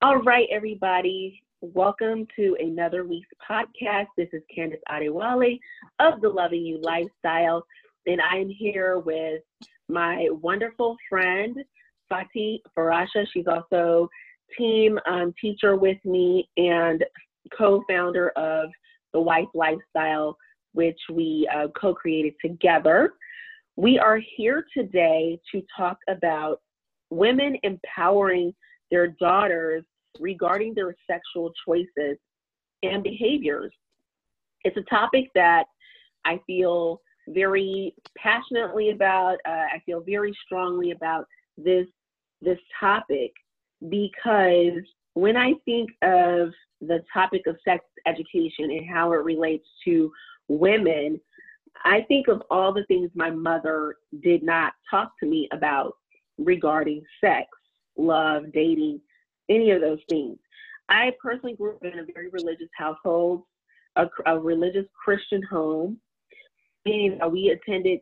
All right, everybody. Welcome to another week's podcast. This is Candice Adewale of the Loving You Lifestyle, and I am here with my wonderful friend Fati Farasha. She's also team um, teacher with me and co-founder of the Wife Lifestyle, which we uh, co-created together. We are here today to talk about women empowering their daughters regarding their sexual choices and behaviors. It's a topic that I feel very passionately about. Uh, I feel very strongly about this this topic because when I think of the topic of sex education and how it relates to women, I think of all the things my mother did not talk to me about regarding sex, love, dating, any of those things. I personally grew up in a very religious household, a, a religious Christian home, meaning that we attended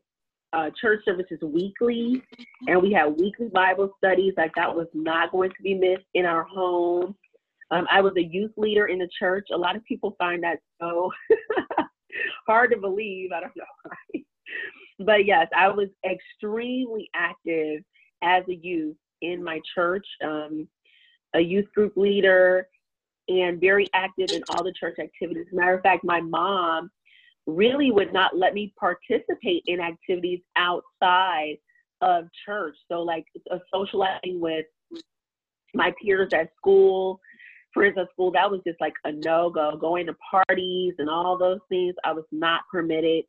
uh, church services weekly and we had weekly Bible studies. Like that was not going to be missed in our home. Um, I was a youth leader in the church. A lot of people find that so hard to believe. I don't know why. But yes, I was extremely active as a youth in my church. Um, a youth group leader, and very active in all the church activities. Matter of fact, my mom really would not let me participate in activities outside of church. So, like socializing with my peers at school, friends at school, that was just like a no go. Going to parties and all those things, I was not permitted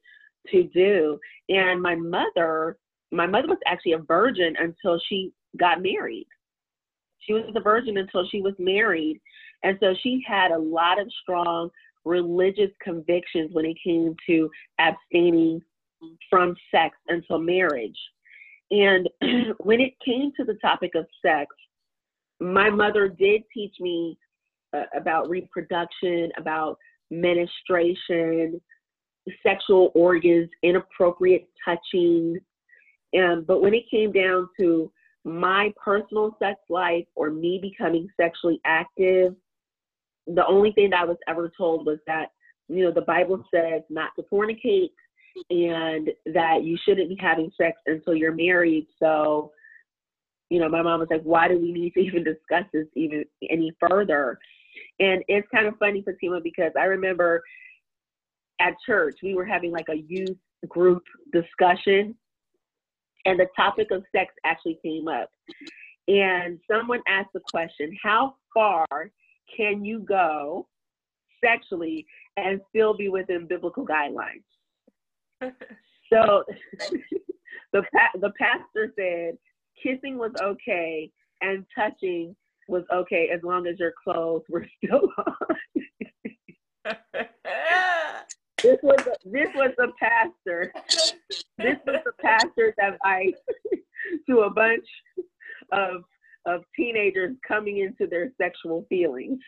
to do. And my mother, my mother was actually a virgin until she got married. She was a virgin until she was married. And so she had a lot of strong religious convictions when it came to abstaining from sex until marriage. And when it came to the topic of sex, my mother did teach me uh, about reproduction, about menstruation, sexual organs, inappropriate touching. And, but when it came down to my personal sex life or me becoming sexually active, the only thing that I was ever told was that, you know, the Bible says not to fornicate and that you shouldn't be having sex until you're married. So, you know, my mom was like, why do we need to even discuss this even any further? And it's kind of funny, Fatima, because I remember at church, we were having like a youth group discussion and the topic of sex actually came up. And someone asked the question, How far can you go sexually and still be within biblical guidelines? so the, the pastor said kissing was okay and touching was okay as long as your clothes were still on. This was a, this was the pastor. This was the pastor's advice to a bunch of of teenagers coming into their sexual feelings.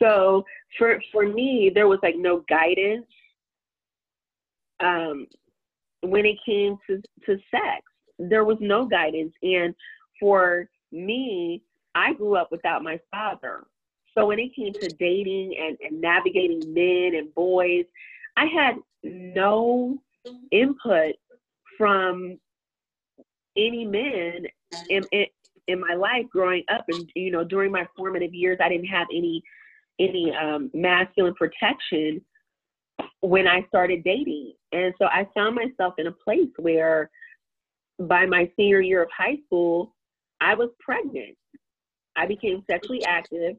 So for for me, there was like no guidance um, when it came to to sex. There was no guidance, and for me, I grew up without my father. So when it came to dating and, and navigating men and boys, I had no input from any men in, in, in my life growing up and you know during my formative years i didn't have any any um, masculine protection when i started dating. And so i found myself in a place where by my senior year of high school i was pregnant. I became sexually active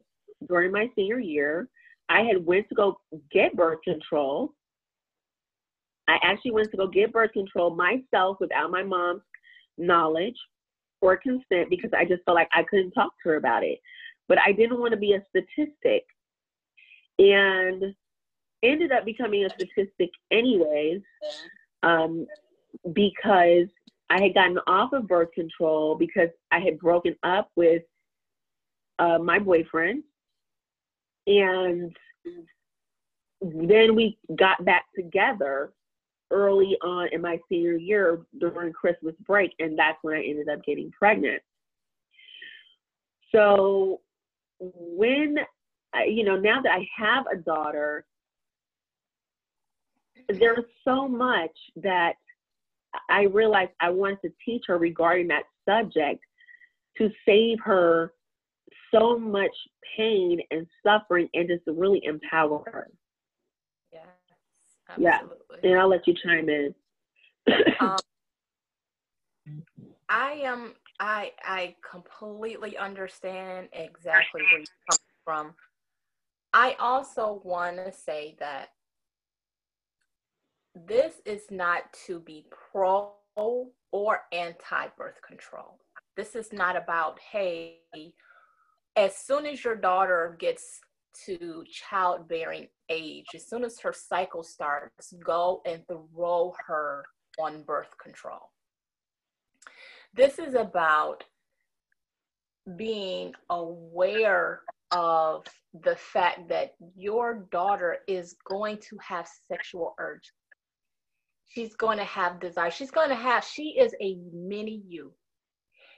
during my senior year. I had went to go get birth control I actually went to go get birth control myself without my mom's knowledge or consent because I just felt like I couldn't talk to her about it. But I didn't want to be a statistic. And ended up becoming a statistic anyways um, because I had gotten off of birth control because I had broken up with uh, my boyfriend. And then we got back together early on in my senior year during Christmas break, and that's when I ended up getting pregnant. So when, you know, now that I have a daughter, there's so much that I realized I wanted to teach her regarding that subject to save her so much pain and suffering and just to really empower her. Absolutely. Yeah, and I'll let you chime in. um, I am. I I completely understand exactly where you're coming from. I also want to say that this is not to be pro or anti birth control. This is not about, hey, as soon as your daughter gets to childbearing age, as soon as her cycle starts, go and throw her on birth control. This is about being aware of the fact that your daughter is going to have sexual urge she's going to have desire. She's going to have, she is a mini you.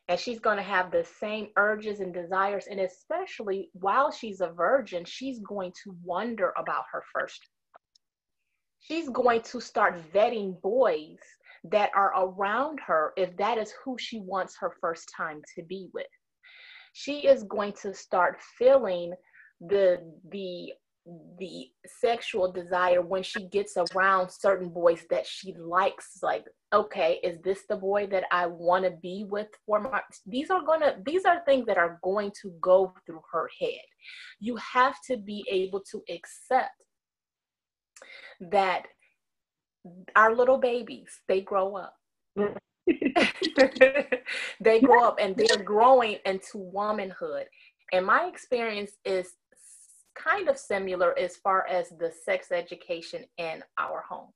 And she's going to have the same urges and desires. And especially while she's a virgin, she's going to wonder about her first. She's going to start vetting boys that are around her if that is who she wants her first time to be with. She is going to start feeling the the the sexual desire when she gets around certain boys that she likes like okay is this the boy that i want to be with for my these are gonna these are things that are going to go through her head. You have to be able to accept that our little babies they grow up. They grow up and they're growing into womanhood. And my experience is kind of similar as far as the sex education in our home.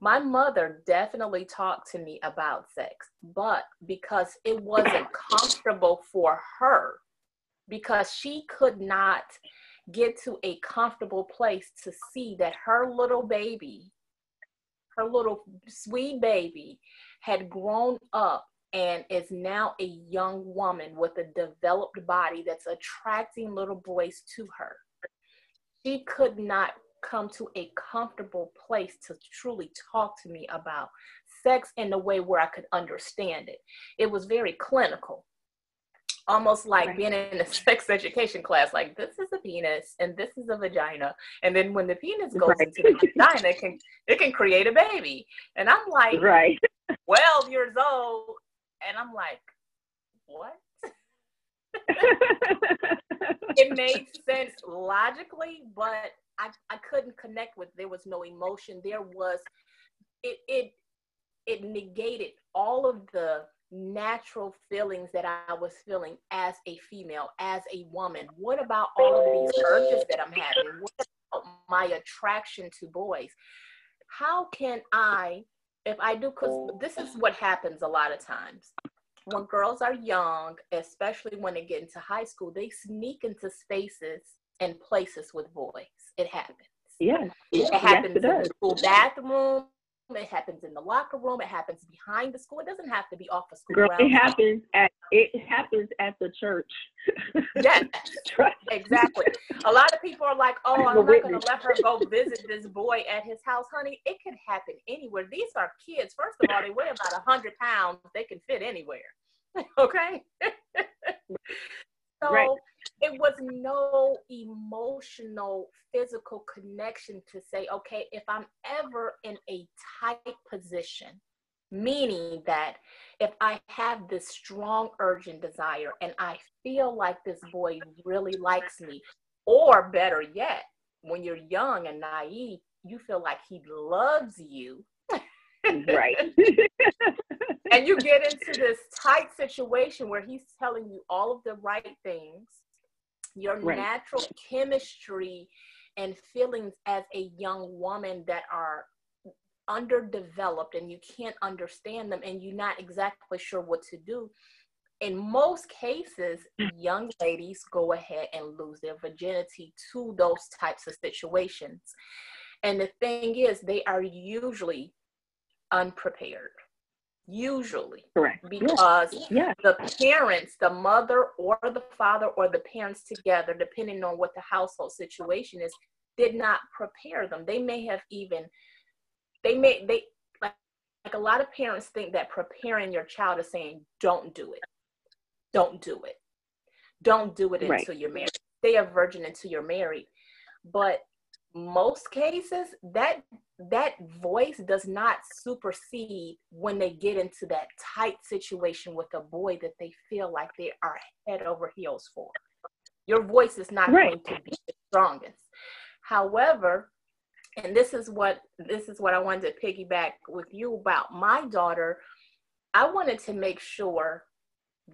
My mother definitely talked to me about sex, but because it wasn't comfortable for her, because she could not get to a comfortable place to see that her little baby, her little sweet baby, had grown up and is now a young woman with a developed body that's attracting little boys to her she could not come to a comfortable place to truly talk to me about sex in a way where I could understand it. It was very clinical, almost like right. being in a sex education class. Like this is a penis and this is a vagina, and then when the penis goes right. into the vagina, it can it can create a baby. And I'm like, right, twelve years old, and I'm like, what? It made sense logically, but I, I couldn't connect with there was no emotion. There was it it it negated all of the natural feelings that I was feeling as a female, as a woman. What about all of these urges that I'm having? What about my attraction to boys? How can I, if I do, because this is what happens a lot of times when girls are young, especially when they get into high school, they sneak into spaces and places with boys. It happens. Yes. It happens yes, it in the school bathroom. It happens in the locker room. It happens behind the school. It doesn't have to be off the school. Girl, it happens at it happens at the church. yes, exactly. A lot of people are like, "Oh, I'm, I'm not going to let her go visit this boy at his house, honey." It can happen anywhere. These are kids. First of all, they weigh about a hundred pounds. They can fit anywhere. okay. so right. It was no emotional, physical connection to say, okay, if I'm ever in a tight position, meaning that if I have this strong urge and desire and I feel like this boy really likes me, or better yet, when you're young and naive, you feel like he loves you. right. and you get into this tight situation where he's telling you all of the right things. Your right. natural chemistry and feelings as a young woman that are underdeveloped and you can't understand them and you're not exactly sure what to do. In most cases young ladies go ahead and lose their virginity to those types of situations. And the thing is they are usually unprepared usually correct. Because yeah. the parents the mother or the father or the parents together depending on what the household situation is did not prepare them. They may have even they may they like, like a lot of parents think that preparing your child is saying don't do it. Don't do it. Don't do it right. until you're married. Stay a virgin until you're married. But most cases that that voice does not supersede when they get into that tight situation with a boy that they feel like they are head over heels for your voice is not right. going to be the strongest however and this is what this is what i wanted to piggyback with you about my daughter i wanted to make sure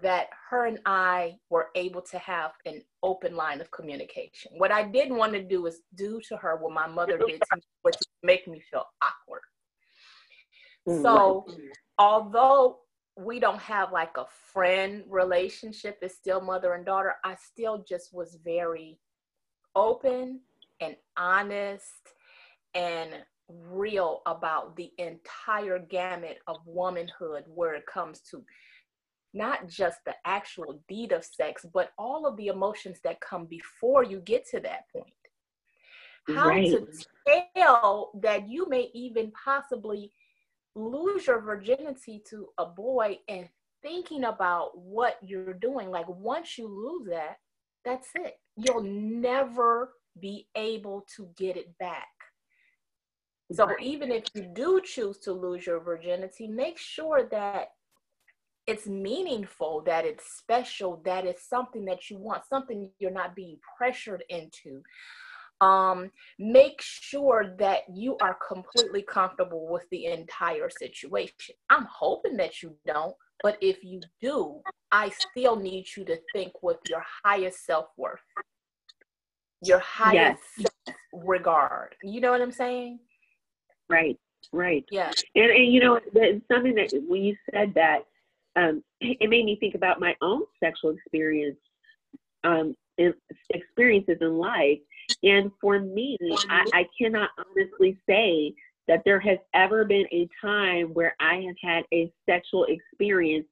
that her and I were able to have an open line of communication. What I didn't want to do is do to her what my mother did to me, which make me feel awkward. Mm, so, although we don't have like a friend relationship, it's still mother and daughter, I still just was very open and honest and real about the entire gamut of womanhood where it comes to not just the actual deed of sex, but all of the emotions that come before you get to that point. How right. to tell that you may even possibly lose your virginity to a boy and thinking about what you're doing. Like once you lose that, that's it. You'll never be able to get it back. So even if you do choose to lose your virginity, make sure that it's meaningful, that it's special, that it's something that you want, something you're not being pressured into. Um, make sure that you are completely comfortable with the entire situation. I'm hoping that you don't, but if you do, I still need you to think with your highest self worth, your highest yes. regard. You know what I'm saying? Right, right. Yeah. And, and you know, it's something that when you said that, um, it made me think about my own sexual experience, um, experiences in life. And for me, I, I cannot honestly say that there has ever been a time where I have had a sexual experience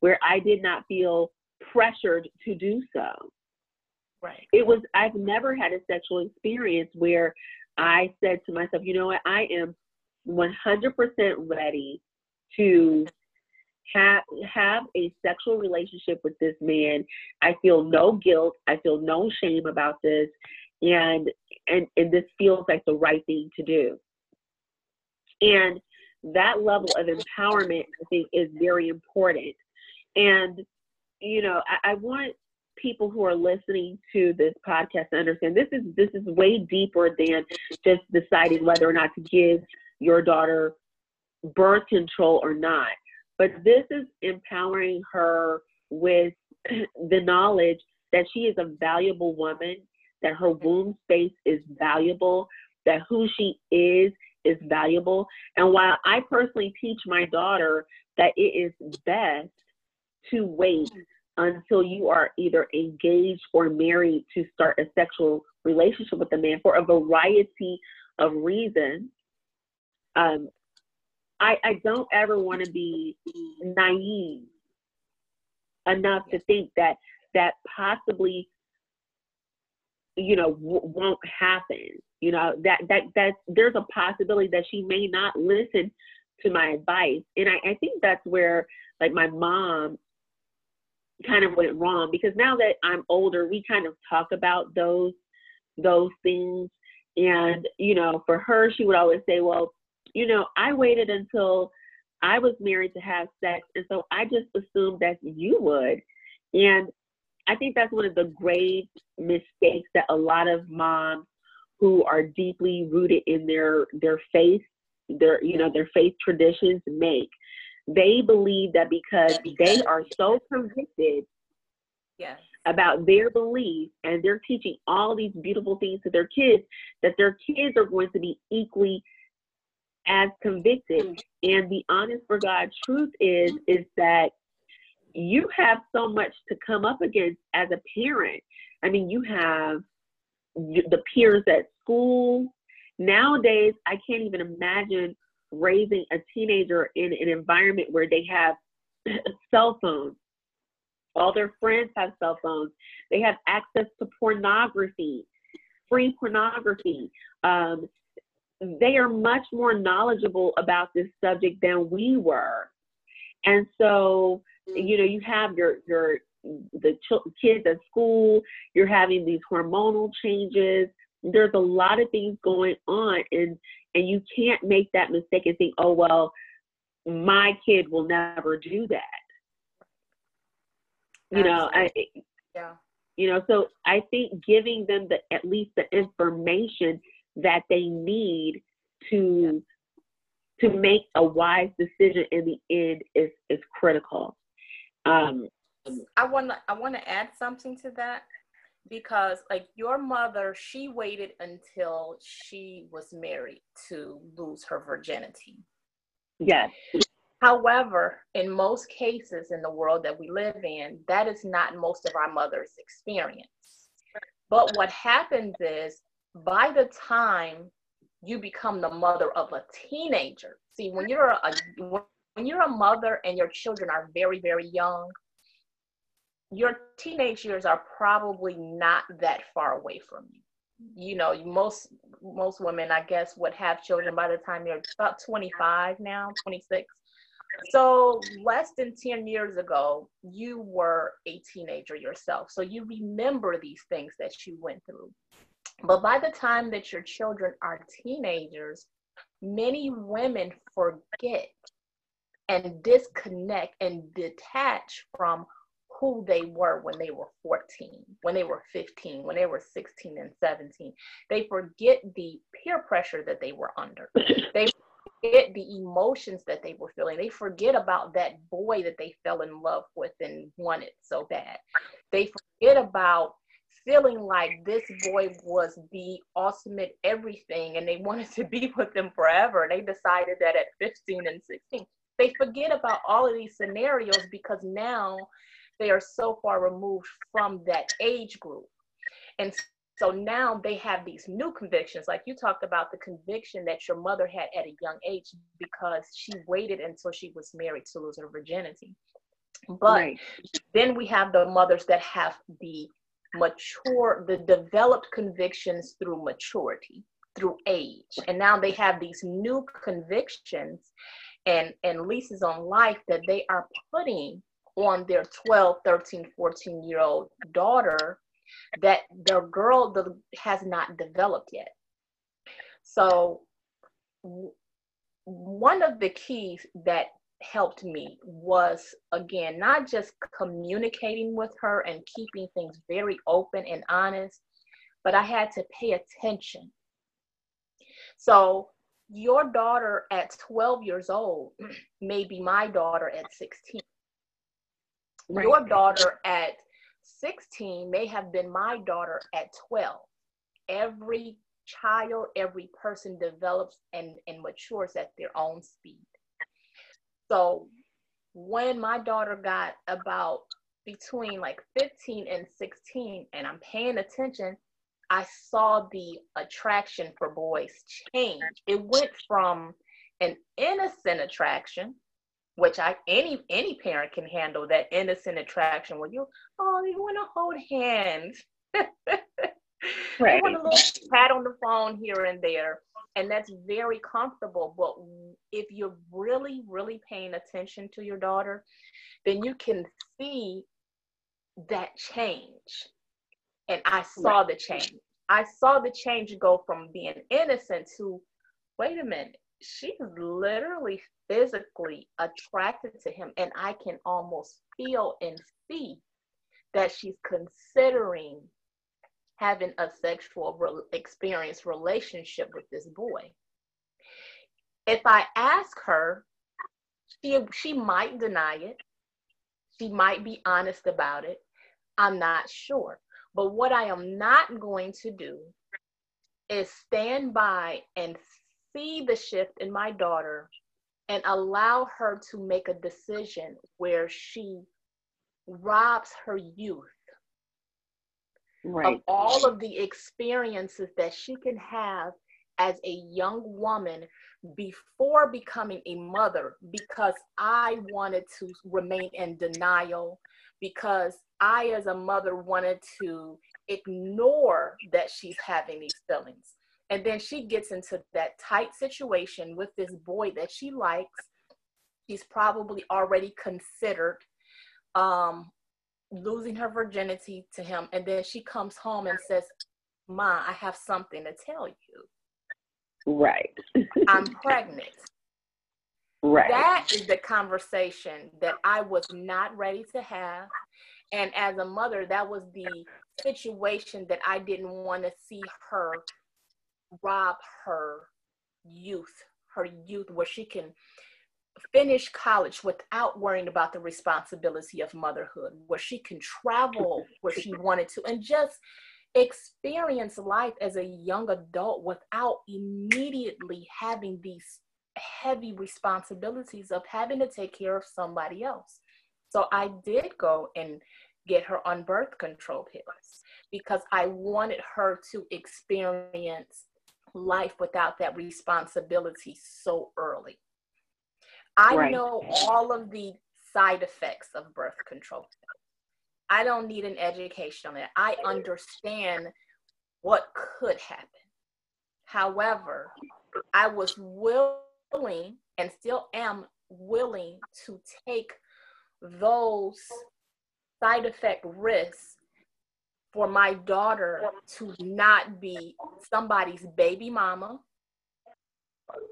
where I did not feel pressured to do so. Right. It was, I've never had a sexual experience where I said to myself, you know what, I am 100% ready to have have a sexual relationship with this man. I feel no guilt. I feel no shame about this. And and and this feels like the right thing to do. And that level of empowerment i think is very important. And you know I, I want people who are listening to this podcast to understand this is this is way deeper than just deciding whether or not to give your daughter birth control or not but this is empowering her with the knowledge that she is a valuable woman, that her womb space is valuable, that who she is is valuable. And while I personally teach my daughter that it is best to wait until you are either engaged or married to start a sexual relationship with a man for a variety of reasons, um, I, I don't ever want to be naive enough to think that that possibly you know w- won't happen you know that that that there's a possibility that she may not listen to my advice. And I, I think that's where like my mom kind of went wrong because now that i'm older we kind of talk about those those things. And you know for her she would always say well you know, I waited until I was married to have sex. And so I just assumed that you would. And I think that's one of the great mistakes that a lot of moms who are deeply rooted in their their faith, their you know, their faith traditions make. They believe that because they are so convicted yes. about their beliefs and they're teaching all these beautiful things to their kids, that their kids are going to be equally as convicted. Mm. And the honest for God truth is is that you have so much to come up against as a parent. I mean, you have the peers at school. Nowadays, I can't even imagine raising a teenager in an environment where they have cell phones. All their friends have cell phones. They have access to pornography, free pornography. Um, they are much more knowledgeable about this subject than we were. And so, mm-hmm. you know, you have your your the ch- kids at school, you're having these hormonal changes. There's a lot of things going on, and and you can't make that mistake and think, oh well, my kid will never do that. You know, I yeah. You know, so I think giving them the at least the information that they need to yeah. to make a wise decision in the end is is critical. Um, I want to I want to add something to that because like your mother she waited until she was married to lose her virginity yes however in most cases in the world that we live in that is not most of our mothers experience but what happens is by the time you become the mother of a teenager see when you're a when you're a mother and your children are very very young your teenage years are probably not that far away from you. You know most most women i guess would have children by the time they're about 25 now 26 so less than 10 years ago you were a teenager yourself. So you remember these things that you went through but by the time that your children are teenagers many women forget and disconnect and detach from who they were when they were 14, when they were 15, when they were 16 and 17. They forget the peer pressure that they were under. They forget the emotions that they were feeling. They forget about that boy that they fell in love with and wanted so bad. They forget about feeling like this boy was the ultimate everything and they wanted to be with him forever. They decided that at 15 and 16. They forget about all of these scenarios because now they are so far removed from that age group. And so now they have these new convictions, like you talked about the conviction that your mother had at a young age because she waited until she was married to lose her virginity. But right. then we have the mothers that have the mature, the developed convictions through maturity, through age. And now they have these new convictions and, and leases on life that they are putting on their 12, 13, 14 year old daughter that the girl has not developed yet. So, one of the keys that helped me was again not just communicating with her and keeping things very open and honest, but I had to pay attention. So, your daughter at 12 years old may be my daughter at 16 Right. Your daughter at 16 may have been my daughter at 12. Every child, every person develops and, and matures at their own speed. So when my daughter got about between like 15 and 16, and I'm paying attention, I saw the attraction for boys change. It went from an innocent attraction which I any any parent can handle that innocent attraction where you oh you want to hold hands, right. you want a little pat on the phone here and there, and that's very comfortable. But if you're really really paying attention to your daughter, then you can see that change, and I saw right. the change. I saw the change go from being innocent to wait a minute she's literally physically attracted to him and i can almost feel and see that she's considering having a sexual re- experience relationship with this boy. If i ask her she she might deny it. She might be honest about it. I'm not sure. But what i am not going to do is stand by and see the shift in my daughter and allow her to make a decision where she robs her youth right. of all of the experiences that she can have as a young woman before becoming a mother because I wanted to remain in denial, because I, as a mother, wanted to ignore that she's having these feelings. And then she gets into that tight situation with this boy that she likes. She's probably already considered um, losing her virginity to him. And then she comes home and says, Ma, I have something to tell you. Right. I'm pregnant. Right. That is the conversation that I was not ready to have. And as a mother, that was the situation that I didn't want to see her rob her youth, her youth, where she can finish college without worrying about the responsibility of motherhood, where she can travel where she wanted to, and just experience life as a young adult without immediately having these heavy responsibilities of having to take care of somebody else. So I did go and get her on birth control pills because I wanted her to experience life without that responsibility so early. I right. know all of the side effects of birth control. I don't need an education on it. I understand what could happen. However, I was willing and still am willing to take those side effect risks for my daughter to not be somebody's baby mama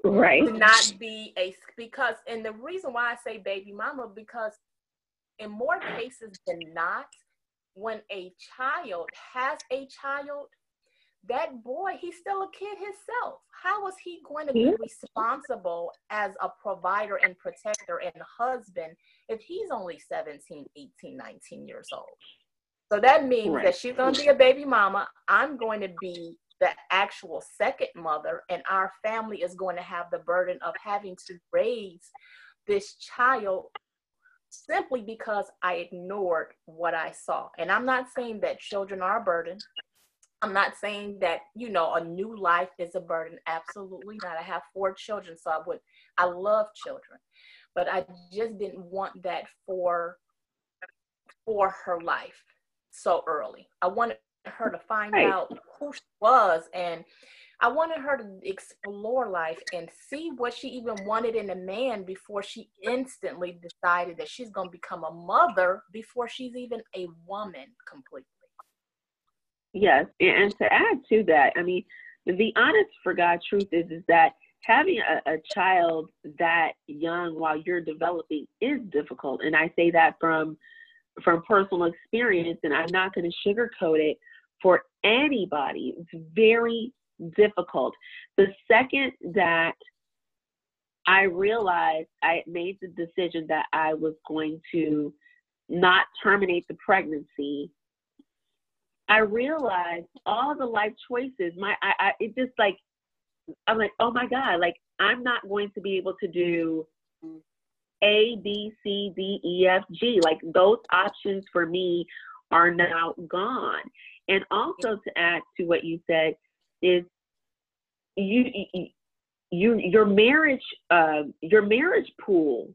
right. to not be a because and the reason why i say baby mama because in more cases than not when a child has a child that boy he's still a kid himself. How is he going to be responsible as a provider and protector and husband if he's only 17 18 19 years old? So that means right. that she's going to be a baby mama. I'm going to be the actual second mother, and our family is going to have the burden of having to raise this child simply because I ignored what I saw. And I'm not saying that children are a burden. I'm not saying that, you know, a new life is a burden. Absolutely not. I have four children, so I would, I love children, but I just didn't want that for, for her life so early. I wanted her to find right. out who she was and I wanted her to explore life and see what she even wanted in a man before she instantly decided that she's going to become a mother before she's even a woman completely. Yes, and to add to that, I mean, the honest for God truth is is that having a, a child that young while you're developing is difficult, and I say that from from personal experience, and I'm not going to sugarcoat it for anybody. It's very difficult. The second that I realized I made the decision that I was going to not terminate the pregnancy, I realized all the life choices. My, I, I, it just like, I'm like, oh my god, like I'm not going to be able to do A, B, C, D, E, F, G. Like those options for me are now gone. And also to add to what you said is you you your marriage uh, your marriage pool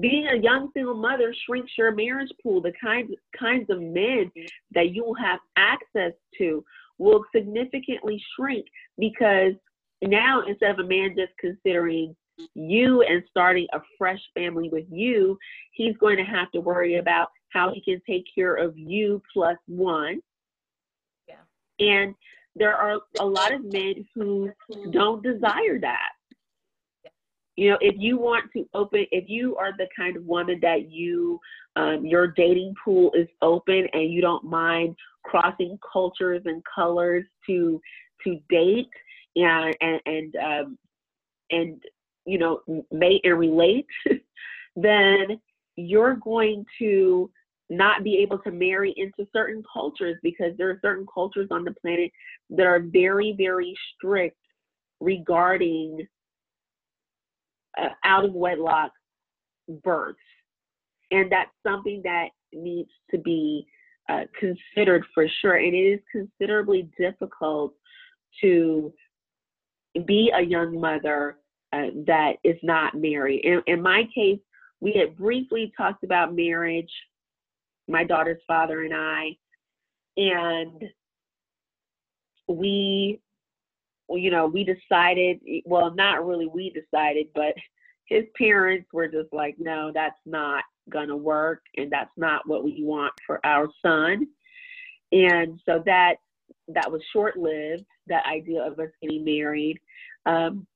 being a young single mother shrinks your marriage pool. The kinds kinds of men that you'll have access to will significantly shrink because now instead of a man just considering you and starting a fresh family with you he's going to have to worry about how he can take care of you plus one and there are a lot of men who don't desire that. You know, if you want to open, if you are the kind of woman that you, um, your dating pool is open and you don't mind crossing cultures and colors to to date and and and um, and you know mate and relate, then you're going to not be able to marry into certain cultures because there are certain cultures on the planet that are very, very strict regarding uh, out of wedlock births. And that's something that needs to be uh, considered for sure. And it is considerably difficult to be a young mother uh, that is not married. In, in my case, we had briefly talked about marriage, my daughter's father and I, and we, you know, we decided, well, not really we decided, but his parents were just like, no, that's not to work, and that's not what we want for our son. And so that that was short lived. That idea of us getting married. Um,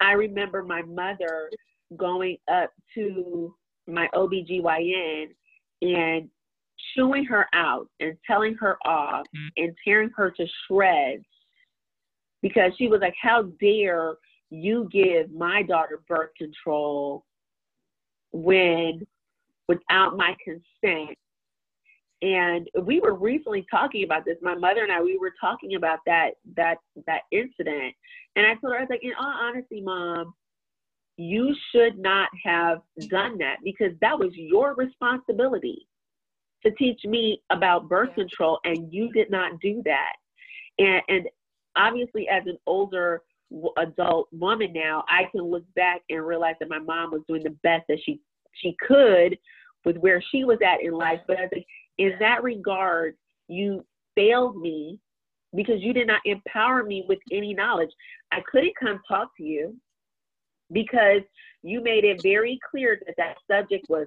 I remember my mother going up to my OBGYN and chewing her out and telling her off mm-hmm. and tearing her to shreds because she was like, How dare you give my daughter birth control when without my consent? And we were recently talking about this. My mother and I, we were talking about that that that incident. And I told her, I was like, in all honesty, mom, you should not have done that because that was your responsibility to teach me about birth control and you did not do that. And and obviously as an older adult woman now, I can look back and realize that my mom was doing the best that she she could with where she was at in life. But I think in that regard, you failed me because you did not empower me with any knowledge. I couldn't come talk to you because you made it very clear that that subject was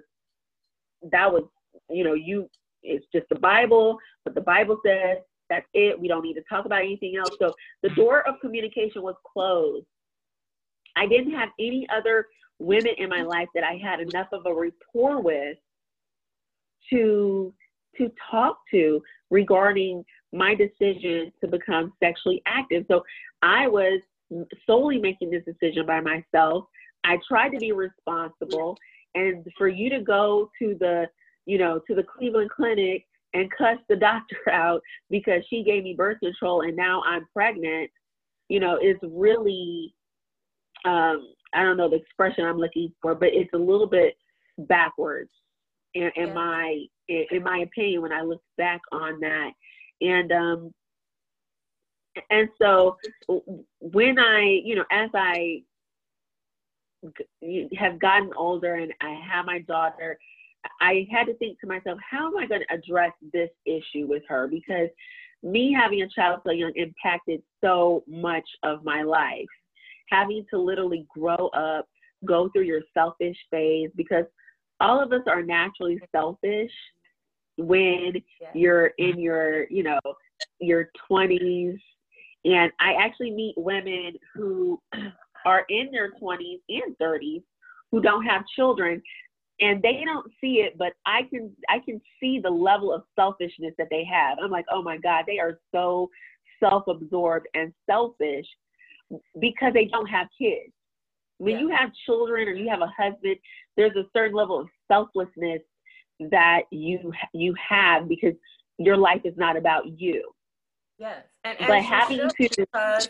that was you know you it's just the bible but the bible says that's it. We don't need to talk about anything else. So the door of communication was closed. I didn't have any other women in my life that i had enough of a rapport with to to talk to regarding my decision to become sexually active. So I was solely making this decision by myself. I tried to be responsible. And for you to go to the, you know, to the Cleveland Clinic and cuss the doctor out because she gave me birth control and now I'm pregnant, you know, is really, um, I don't know the expression I'm looking for, but it's a little bit backwards in, in yeah. my in, in my opinion when I look back on that. And um and so when I, you know, as I have gotten older and I have my daughter, I had to think to myself, how am I going to address this issue with her? Because me having a child so young impacted so much of my life. Having to literally grow up, go through your selfish phase, because all of us are naturally selfish when you're in your, you know, your 20s. And I actually meet women who are in their 20s and 30s who don't have children and they don't see it but i can i can see the level of selfishness that they have i'm like oh my god they are so self-absorbed and selfish because they don't have kids when yeah. you have children or you have a husband there's a certain level of selflessness that you you have because your life is not about you. Yes, and but having to because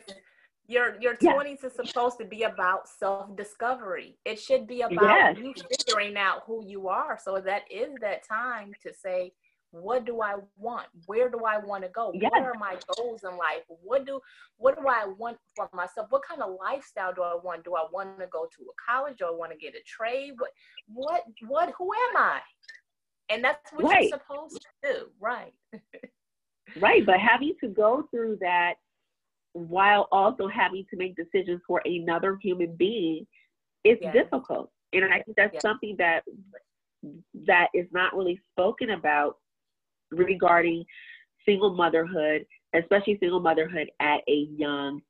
your your twenties is supposed to be about self discovery. It should be about yes. you figuring out who you are. So that is that time to say, what do I want? Where do I want to go? Yes. What are my goals in life? What do what do I want for myself? What kind of lifestyle do I want? Do I want to go to a college? Do I want to get a trade? What what what who am I? And that's what right. you're supposed to do, right? right, but having to go through that while also having to make decisions for another human being is yes. difficult. And I think that's yes. something that that is not really spoken about regarding single motherhood, especially single motherhood at a young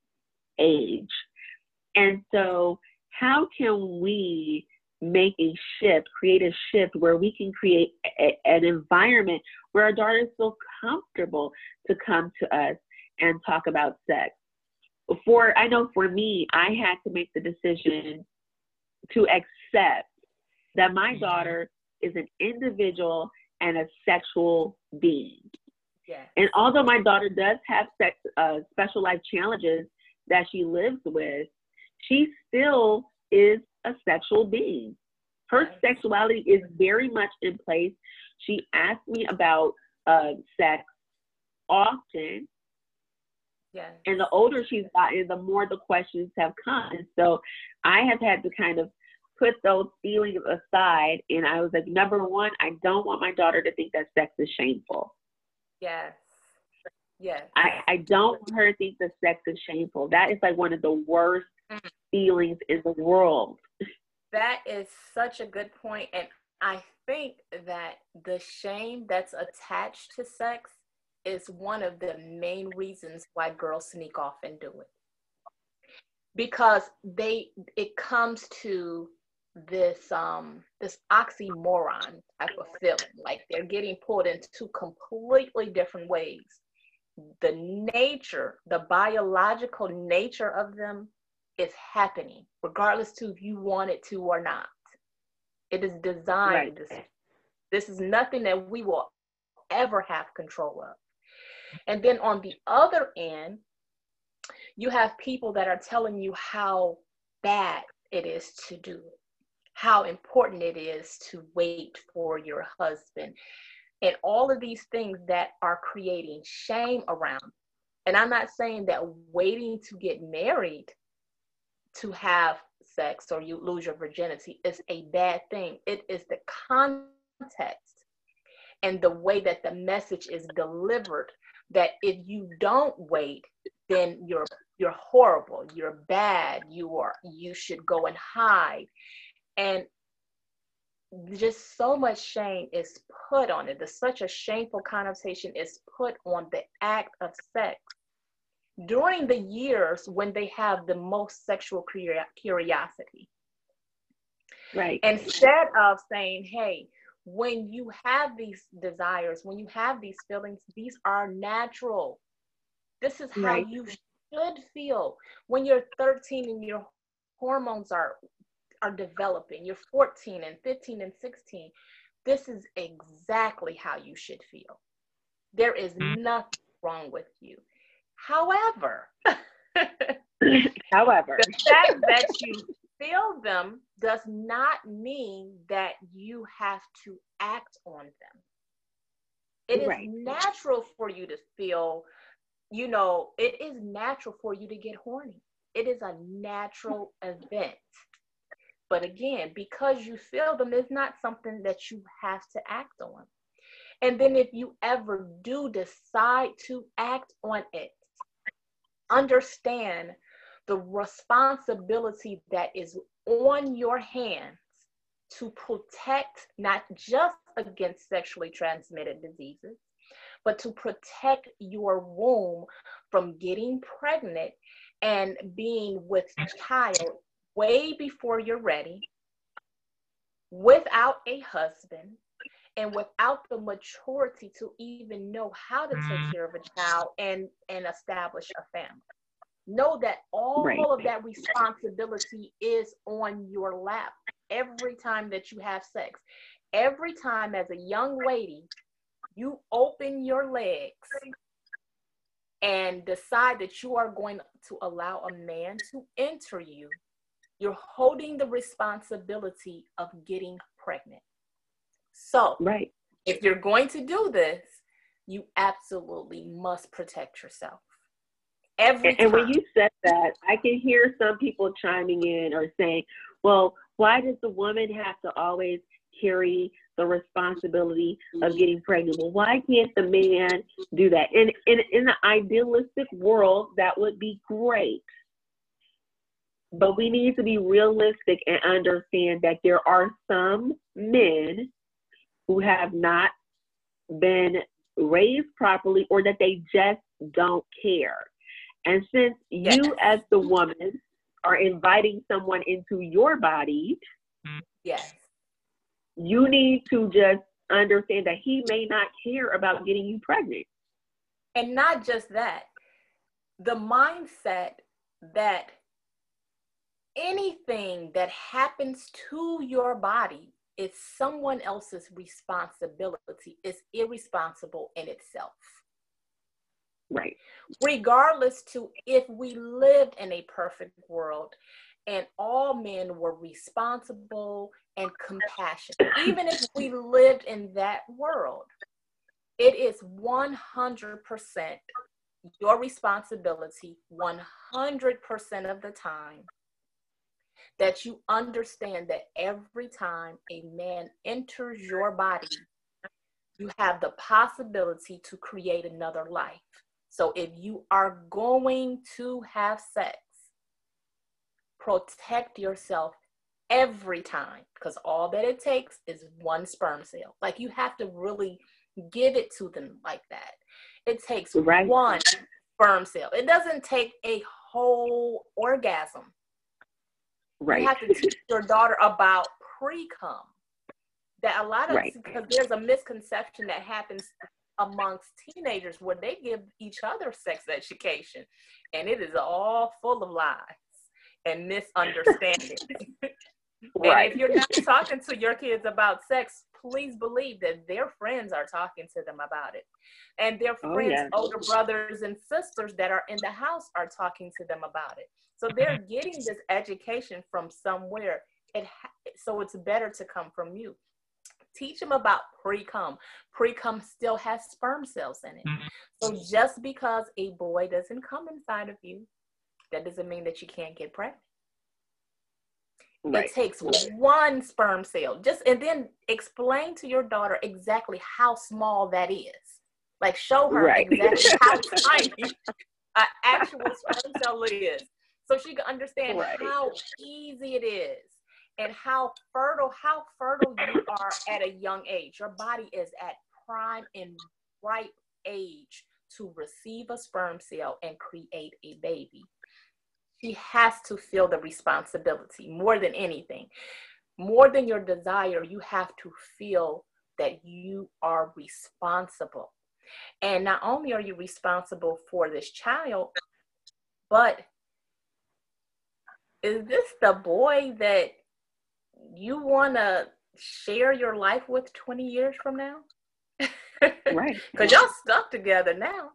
age. And so, how can we make a shift, create a shift where we can create a, an environment where our daughters feel comfortable to come to us and talk about sex. For I know for me, I had to make the decision to accept that my mm-hmm. daughter is an individual and a sexual being. Yes. And although my daughter does have sex, uh, special life challenges that she lives with, she still is a sexual being. Her sexuality is very much in place. She asks me about uh, sex often. Yeah. And the older she's gotten, the more the questions have come. And so I have had to kind of put those feelings aside. And I was like, number one, I don't want my daughter to think that sex is shameful. Yes. Yes. I, I don't want her to think that sex is shameful. That is like one of the worst mm. feelings in the world. That is such a good point. And I think that the shame that's attached to sex is one of the main reasons why girls sneak off and do it. Because they it comes to this um this oxymoron type of feeling like they're getting pulled in two completely different ways the nature the biological nature of them is happening regardless to if you want it to or not it is designed right. this is nothing that we will ever have control of and then on the other end you have people that are telling you how bad it is to do it how important it is to wait for your husband and all of these things that are creating shame around. And I'm not saying that waiting to get married to have sex or you lose your virginity is a bad thing. It is the context and the way that the message is delivered that if you don't wait, then you're you're horrible, you're bad, you are you should go and hide. And just so much shame is put on it. There's such a shameful connotation is put on the act of sex during the years when they have the most sexual curiosity. Right. Instead of saying, hey, when you have these desires, when you have these feelings, these are natural. This is how right. you should feel when you're 13 and your hormones are are developing, you're 14 and 15 and 16, this is exactly how you should feel. There is mm-hmm. nothing wrong with you. However, however, the fact that you feel them does not mean that you have to act on them. It is right. natural for you to feel, you know, it is natural for you to get horny. It is a natural event. But again, because you feel them, it's not something that you have to act on. And then if you ever do decide to act on it, understand the responsibility that is on your hands to protect not just against sexually transmitted diseases, but to protect your womb from getting pregnant and being with child way before you're ready, without a husband, and without the maturity to even know how to take mm. care of a child and and establish a family know that all right. of that responsibility is on your lap every time that you have sex every time as a young lady you open your legs and decide that you are going to allow a man to enter you you're holding the responsibility of getting pregnant. So, right. if you're going to do this, you absolutely must protect yourself. Every and, and when you said that, I can hear some people chiming in or saying, well, why does the woman have to always carry the responsibility of mm-hmm. getting pregnant? Well, why can't the man do that? And in, in the idealistic world, that would be great. But we need to be realistic and understand that there are some men who have not been raised properly or that they just don't care. And since you, as the woman, are inviting someone into your body, mm. yes, you need to just understand that he may not care about getting you pregnant. And not just that, the mindset that anything that happens to your body is someone else's responsibility, is irresponsible in itself. Right. Regardless to if we lived in a perfect world and all men were responsible and compassionate, even if we lived in that world, it is 100% your responsibility 100% of the time that you understand that every time a man enters your body, you have the possibility to create another life. So if you are going to have sex, protect yourself every time because all that it takes is one sperm cell. Like you have to really give it to them like that. It takes right. one sperm cell. It doesn't take a whole orgasm. Right. You have to teach your daughter about pre-cum. That a lot of right. because there's a misconception that happens amongst teenagers where they give each other sex education and it is all full of lies and misunderstanding. right. And if you're not talking to your kids about sex, please believe that their friends are talking to them about it. And their oh, friends, yeah. older brothers and sisters that are in the house are talking to them about it. So they're getting this education from somewhere. It ha- so it's better to come from you. Teach them about pre-cum. Pre-cum still has sperm cells in it. Mm-hmm. So just because a boy doesn't come inside of you, that doesn't mean that you can't get pregnant. Right. It takes one sperm cell. Just and then explain to your daughter exactly how small that is. Like show her right. exactly how tiny an actual sperm cell is. So she can understand right. how easy it is and how fertile, how fertile you are at a young age. Your body is at prime and ripe age to receive a sperm cell and create a baby she has to feel the responsibility more than anything. More than your desire, you have to feel that you are responsible. And not only are you responsible for this child, but is this the boy that you want to share your life with 20 years from now? right. Because y'all stuck together now.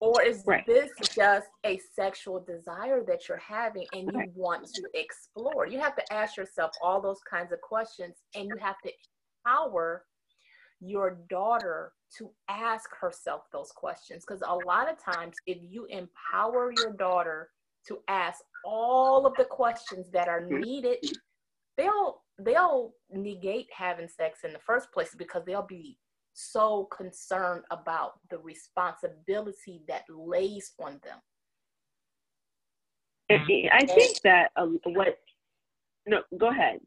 Or is right. this just a sexual desire that you're having and you right. want to explore? You have to ask yourself all those kinds of questions and you have to empower your daughter to ask herself those questions. Because a lot of times, if you empower your daughter to ask all of the questions that are mm-hmm. needed, they'll they'll negate having sex in the first place because they'll be so concerned about the responsibility that lays on them. I think that um, what, no, go ahead.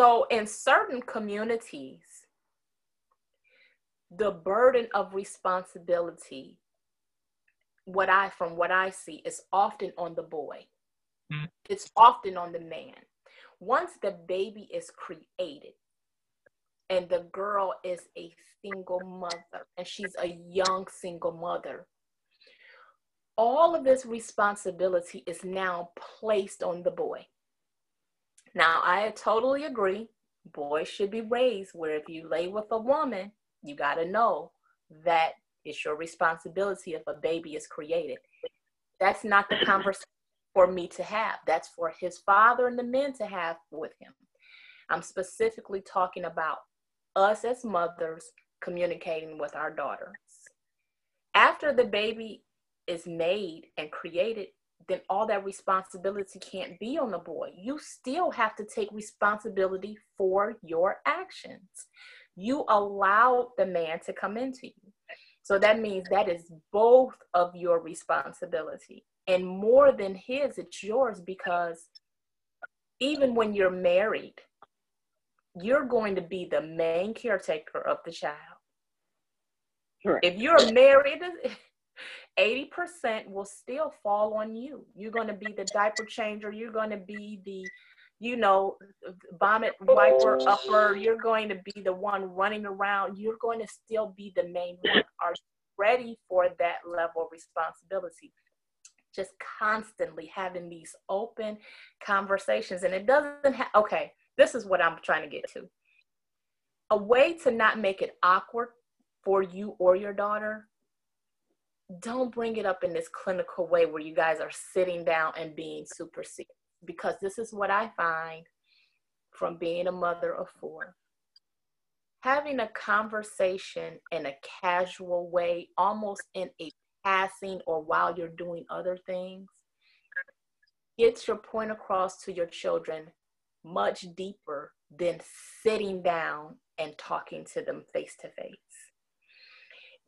So, in certain communities, the burden of responsibility, what I, from what I see, is often on the boy. Mm-hmm. It's often on the man. Once the baby is created, and the girl is a single mother and she's a young single mother all of this responsibility is now placed on the boy now i totally agree boys should be raised where if you lay with a woman you got to know that it's your responsibility if a baby is created that's not the conversation for me to have that's for his father and the men to have with him i'm specifically talking about us as mothers communicating with our daughters. After the baby is made and created, then all that responsibility can't be on the boy. You still have to take responsibility for your actions. You allow the man to come into you. So that means that is both of your responsibility. And more than his, it's yours because even when you're married, you're going to be the main caretaker of the child. Correct. If you're married, 80% will still fall on you. You're going to be the diaper changer. You're going to be the, you know, vomit wiper upper. You're going to be the one running around. You're going to still be the main one. Are you ready for that level of responsibility? Just constantly having these open conversations. And it doesn't have, okay, this is what I'm trying to get to. A way to not make it awkward for you or your daughter, don't bring it up in this clinical way where you guys are sitting down and being super serious. Because this is what I find from being a mother of four. Having a conversation in a casual way, almost in a passing or while you're doing other things, gets your point across to your children much deeper than sitting down and talking to them face to face.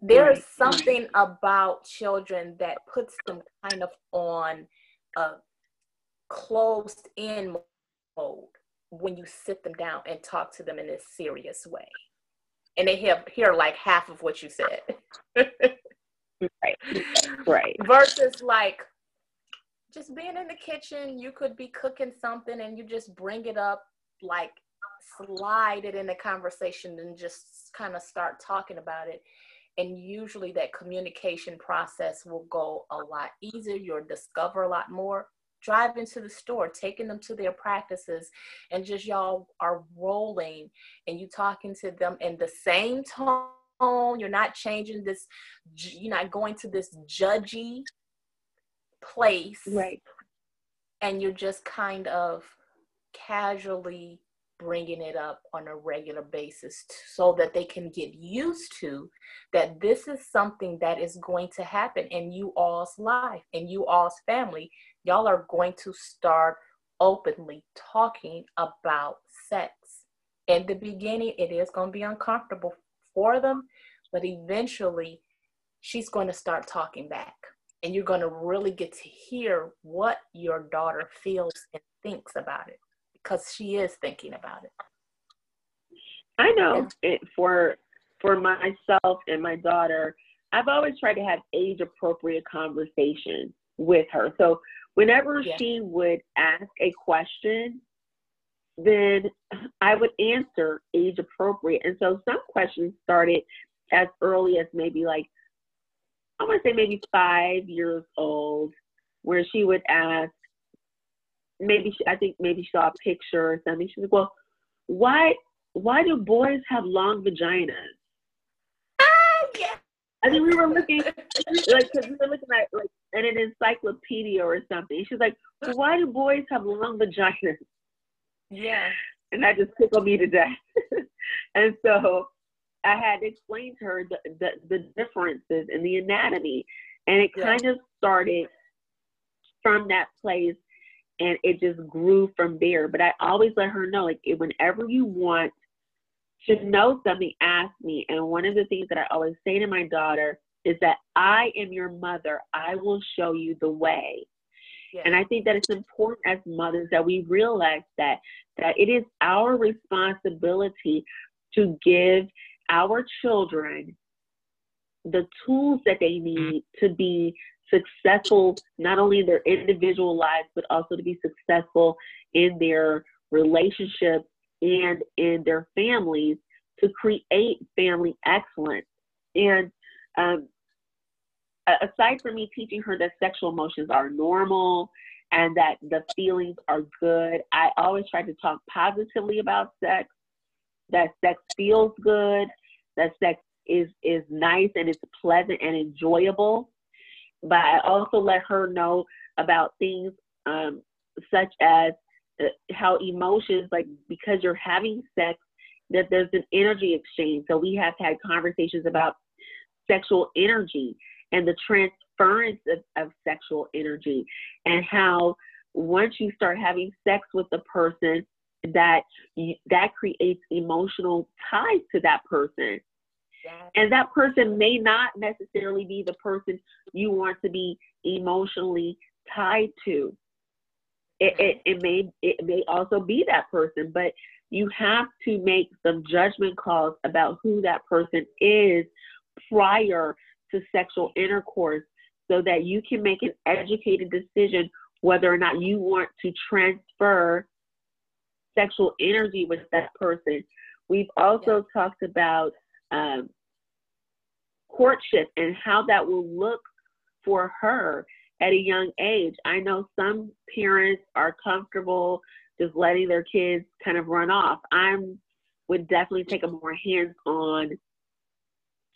There is something about children that puts them kind of on a closed in mode when you sit them down and talk to them in a serious way. And they hear, hear like half of what you said. right. Right. Versus like just being in the kitchen, you could be cooking something and you just bring it up, like slide it in the conversation and just kind of start talking about it. And usually that communication process will go a lot easier. You'll discover a lot more driving to the store, taking them to their practices, and just y'all are rolling and you talking to them in the same tone. You're not changing this, you're not going to this judgy place. Right. And you're just kind of casually bringing it up on a regular basis so that they can get used to that this is something that is going to happen in you all's life in you all's family y'all are going to start openly talking about sex. In the beginning, it is going to be uncomfortable for them, but eventually, she's going to start talking back. And you're going to really get to hear what your daughter feels and thinks about it because she is thinking about it. I know it, for for myself and my daughter, I've always tried to have age appropriate conversations with her. So whenever yeah. she would ask a question, then I would answer age appropriate. And so some questions started as early as maybe like, I want to say maybe five years old, where she would ask, maybe she, I think maybe she saw a picture or something. She's like, well, why, why do boys have long vaginas? Ah, yeah. I think we were looking, like, because we were looking at like in an encyclopedia or something. She's like, well, why do boys have long vaginas? Yeah. And that just tickled me to death. and so I had to explain to her the, the, the differences in the anatomy. And it yeah. kind of started from that place and it just grew from there. But I always let her know, like, whenever you want to know something, ask me. And one of the things that I always say to my daughter is that I am your mother. I will show you the way. Yeah. And I think that it's important as mothers that we realize that that it is our responsibility to give our children the tools that they need to be successful not only in their individual lives but also to be successful in their relationships and in their families to create family excellence. And um, aside from me teaching her that sexual emotions are normal and that the feelings are good, I always try to talk positively about sex, that sex feels good, that sex is is nice and it's pleasant and enjoyable. But I also let her know about things um, such as uh, how emotions, like because you're having sex, that there's an energy exchange. So we have had conversations about sexual energy and the transference of, of sexual energy and how once you start having sex with the person that you, that creates emotional ties to that person. And that person may not necessarily be the person you want to be emotionally tied to. It, it, it may it may also be that person but you have to make some judgment calls about who that person is prior to sexual intercourse so that you can make an educated decision whether or not you want to transfer sexual energy with that person. We've also yeah. talked about um, courtship and how that will look for her at a young age. I know some parents are comfortable just letting their kids kind of run off. I would definitely take a more hands-on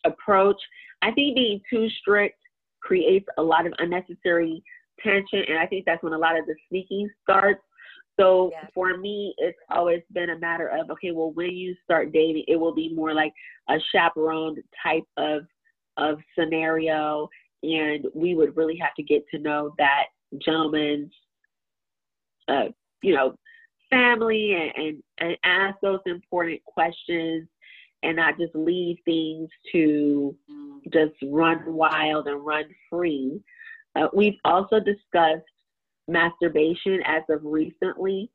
approach. I think being too strict creates a lot of unnecessary tension, and I think that's when a lot of the sneaking starts. So yeah. for me, it's always been a matter of okay, well, when you start dating, it will be more like a chaperoned type of of scenario, and we would really have to get to know that gentleman's, uh, you know, family and, and, and ask those important questions and not just leave things to just run wild and run free. Uh, we've also discussed masturbation as of recently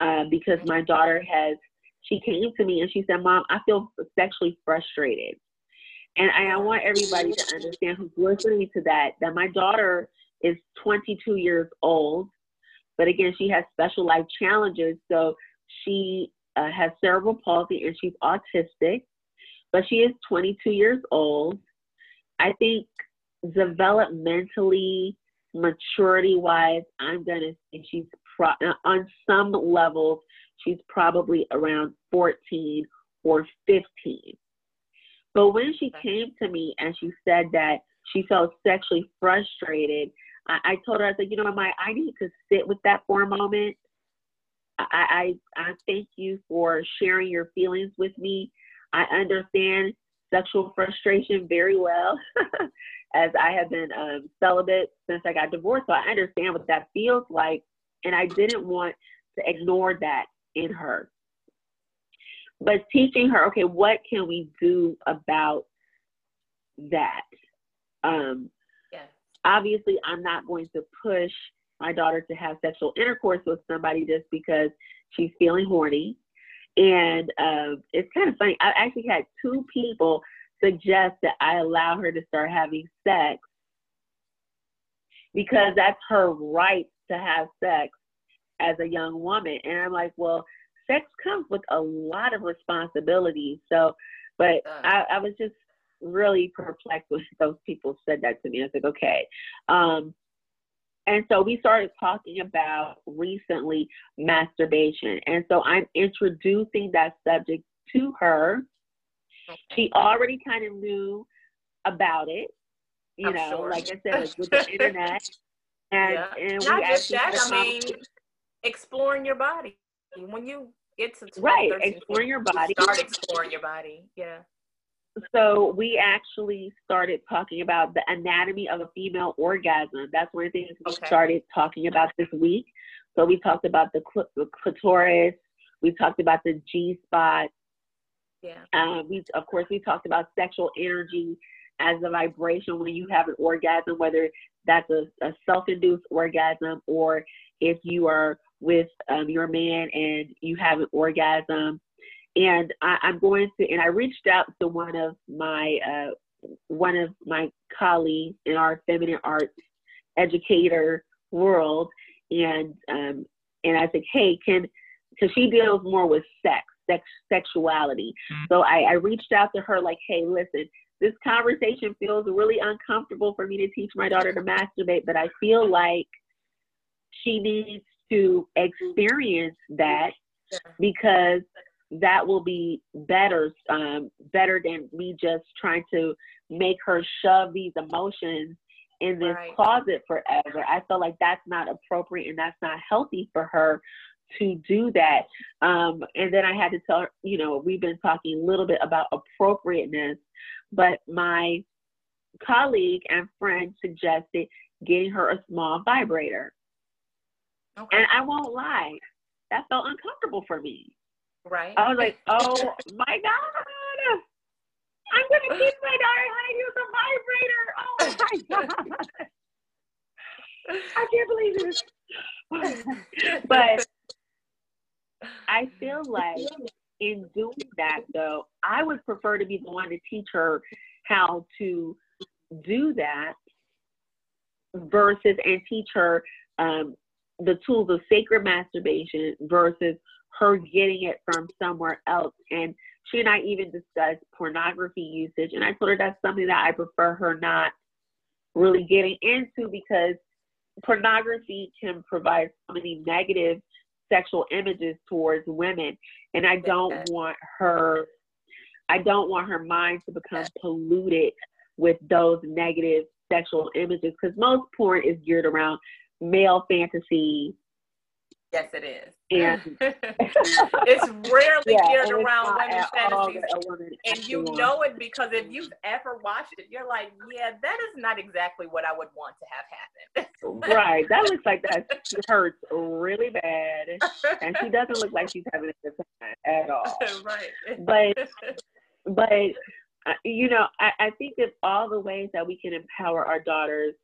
uh, because my daughter has, she came to me and she said, Mom, I feel sexually frustrated. And I, I want everybody to understand who's listening to that, that my daughter is 22 years old. But again, she has special life challenges. So she uh, has cerebral palsy and she's autistic, but she is 22 years old. I think developmentally, maturity wise, I'm going to say she's pro- uh, on some levels, she's probably around 14 or 15. But when she came to me and she said that she felt sexually frustrated, I, I told her, I said, you know, my, I need to sit with that for a moment. I, I, I thank you for sharing your feelings with me. I understand sexual frustration very well, as I have been um, celibate since I got divorced. So I understand what that feels like. And I didn't want to ignore that in her. But teaching her, okay, what can we do about that? Um, yes. Obviously, I'm not going to push my daughter to have sexual intercourse with somebody just because she's feeling horny. And uh, it's kind of funny. I actually had two people suggest that I allow her to start having sex because that's her right to have sex as a young woman. And I'm like, well, sex comes with a lot of responsibilities. So, but I, I was just really perplexed when those people said that to me. I was like, okay. Um, and so we started talking about recently masturbation. And so I'm introducing that subject to her. She already kind of knew about it, you I'm know, sure. like I said, with the internet. And, yeah. and Not just that, I mean, exploring your body. When you get to 12, right, 13, exploring your body. Start exploring your body. Yeah. So we actually started talking about the anatomy of a female orgasm. That's one of the things we okay. started talking about this week. So we talked about the, cl- the clitoris. We talked about the G spot. Yeah. Um, we of course we talked about sexual energy as a vibration when you have an orgasm, whether that's a, a self-induced orgasm or if you are with um, your man and you have an orgasm. And I, am going to, and I reached out to one of my uh, one of my colleagues in our feminine arts educator world, and um, and I said, hey, can because she deals more with sex, sex sexuality. Mm-hmm. So I, I reached out to her like, hey, listen, this conversation feels really uncomfortable for me to teach my daughter to masturbate, but I feel like she needs to experience that because that will be better um, better than me just trying to make her shove these emotions in this right. closet forever. I feel like that's not appropriate and that's not healthy for her to do that. Um, and then I had to tell her, you know, we've been talking a little bit about appropriateness, but my colleague and friend suggested getting her a small vibrator. Okay. And I won't lie, that felt uncomfortable for me. Right. I was like, oh my God. I'm gonna teach my daughter how a vibrator. Oh my God. I can't believe this. but I feel like in doing that though, I would prefer to be the one to teach her how to do that versus and teach her um, the tools of sacred masturbation versus her getting it from somewhere else. And she and I even discussed pornography usage. And I told her that's something that I prefer her not really getting into because pornography can provide so many negative sexual images towards women. And I don't want her I don't want her mind to become polluted with those negative sexual images because most porn is geared around male fantasy. Yes, it is. And it's rarely yeah, geared around women's fantasies. And you know it because if you've ever watched it, you're like, yeah, that is not exactly what I would want to have happen. right. That looks like that she hurts really bad. And she doesn't look like she's having a good time at all. right. But but uh, you know, I, I think of all the ways that we can empower our daughters'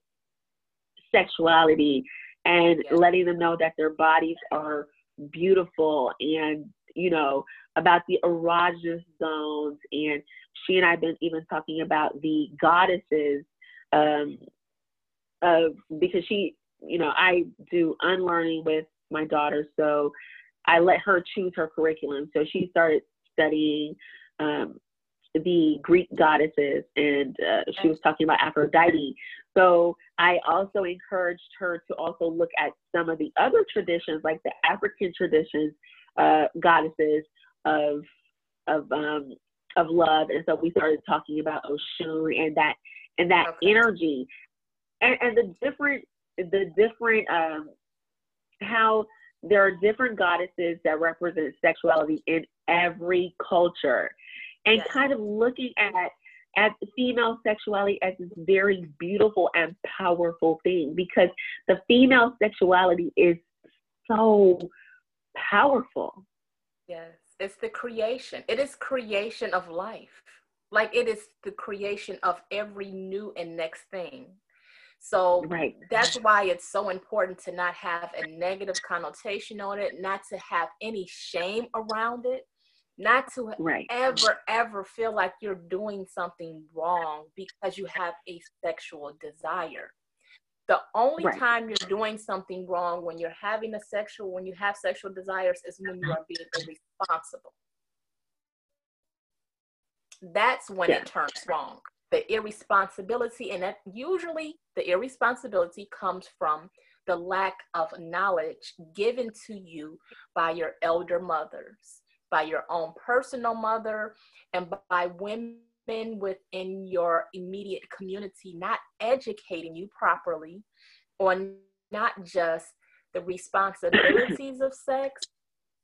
sexuality and letting them know that their bodies are beautiful and you know about the erogenous zones. And she and i've been even talking about the goddesses um of because she you know i do unlearning with my daughter. So i let her choose her curriculum. So she started studying um the Greek goddesses, and uh, she was talking about Aphrodite. So I also encouraged her to also look at some of the other traditions, like the African traditions, uh, goddesses of of um, of love. And so we started talking about Oshun and that and that okay. energy, and, and the different the different um, how there are different goddesses that represent sexuality in every culture and yes. kind of looking at at female sexuality as this very beautiful and powerful thing because the female sexuality is so powerful. Yes, it's the creation. It is creation of life. Like it is the creation of every new and next thing. So right. that's why it's so important to not have a negative connotation on it, not to have any shame around it, not to right. ever ever feel like you're doing something wrong because you have a sexual desire the only right. time you're doing something wrong when you're having a sexual when you have sexual desires is when you mm-hmm. are being irresponsible that's when yeah. it turns wrong the irresponsibility and that usually the irresponsibility comes from the lack of knowledge given to you by your elder mothers by your own personal mother and by women within your immediate community not educating you properly on not just the responsibilities of sex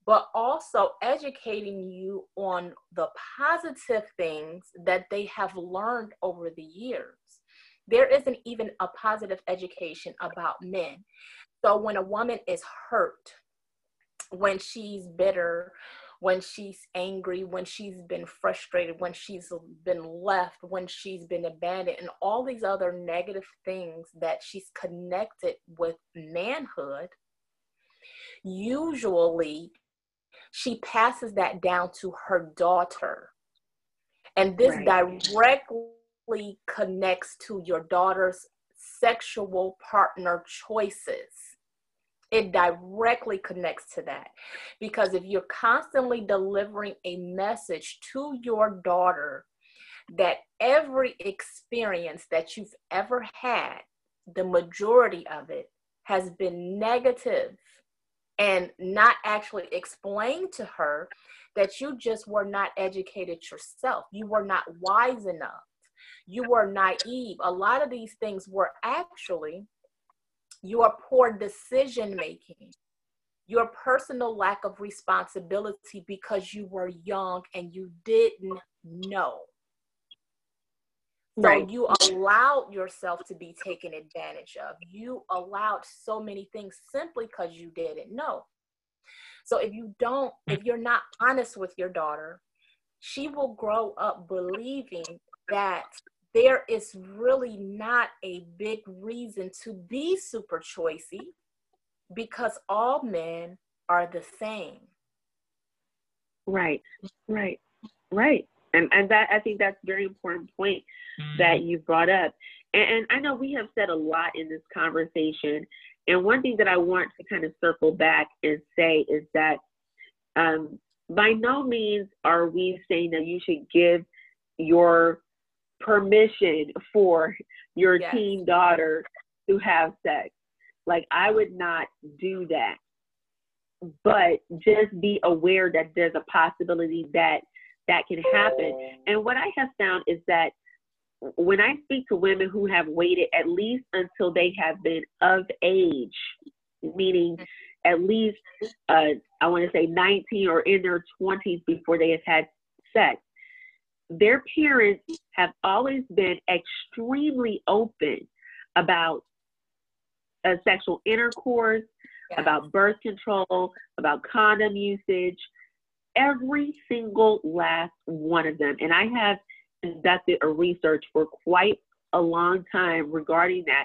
but also educating you on the positive things that they have learned over the years. There isn't even a positive education about men. So when a woman is hurt, when she's bitter, when she's angry, when she's been frustrated, when she's been left, when she's been abandoned, and all these other negative things that she's connected with manhood, usually she passes that down to her daughter. And this right. directly connects to your daughter's sexual partner choices it directly connects to that. Because if you're constantly delivering a message to your daughter that every experience that you've ever had, the majority of it has been negative and not actually explain to her that you just were not educated yourself. You were not wise enough. You were naive. A lot of these things were actually your poor decision making, your personal lack of responsibility because you were young and you didn't know. So right. you allowed yourself to be taken advantage of. You allowed so many things simply because you didn't know. So if you don't, if you're not honest with your daughter, she will grow up believing that there is really not a big reason to be super choicy because all men are the same. Right, right, right. And and that I think that's a very important point mm-hmm. that you brought up. And, and I know we have said a lot in this conversation. And one thing that I want to kind of circle back and say is that um, by no means are we saying that you should give your permission for your yes. teen daughter to have sex. Like I would not do that. But just be aware that there's a possibility that that can happen. And what I have found is that when I speak to women who have waited at least until they have been of age, meaning at least, uh, I want to say 19 or in their 20s before they have had sex. Their parents have always been extremely open about uh, sexual intercourse, yeah. about birth control, about condom usage, every single last one of them. And I have conducted a research for quite a long time regarding that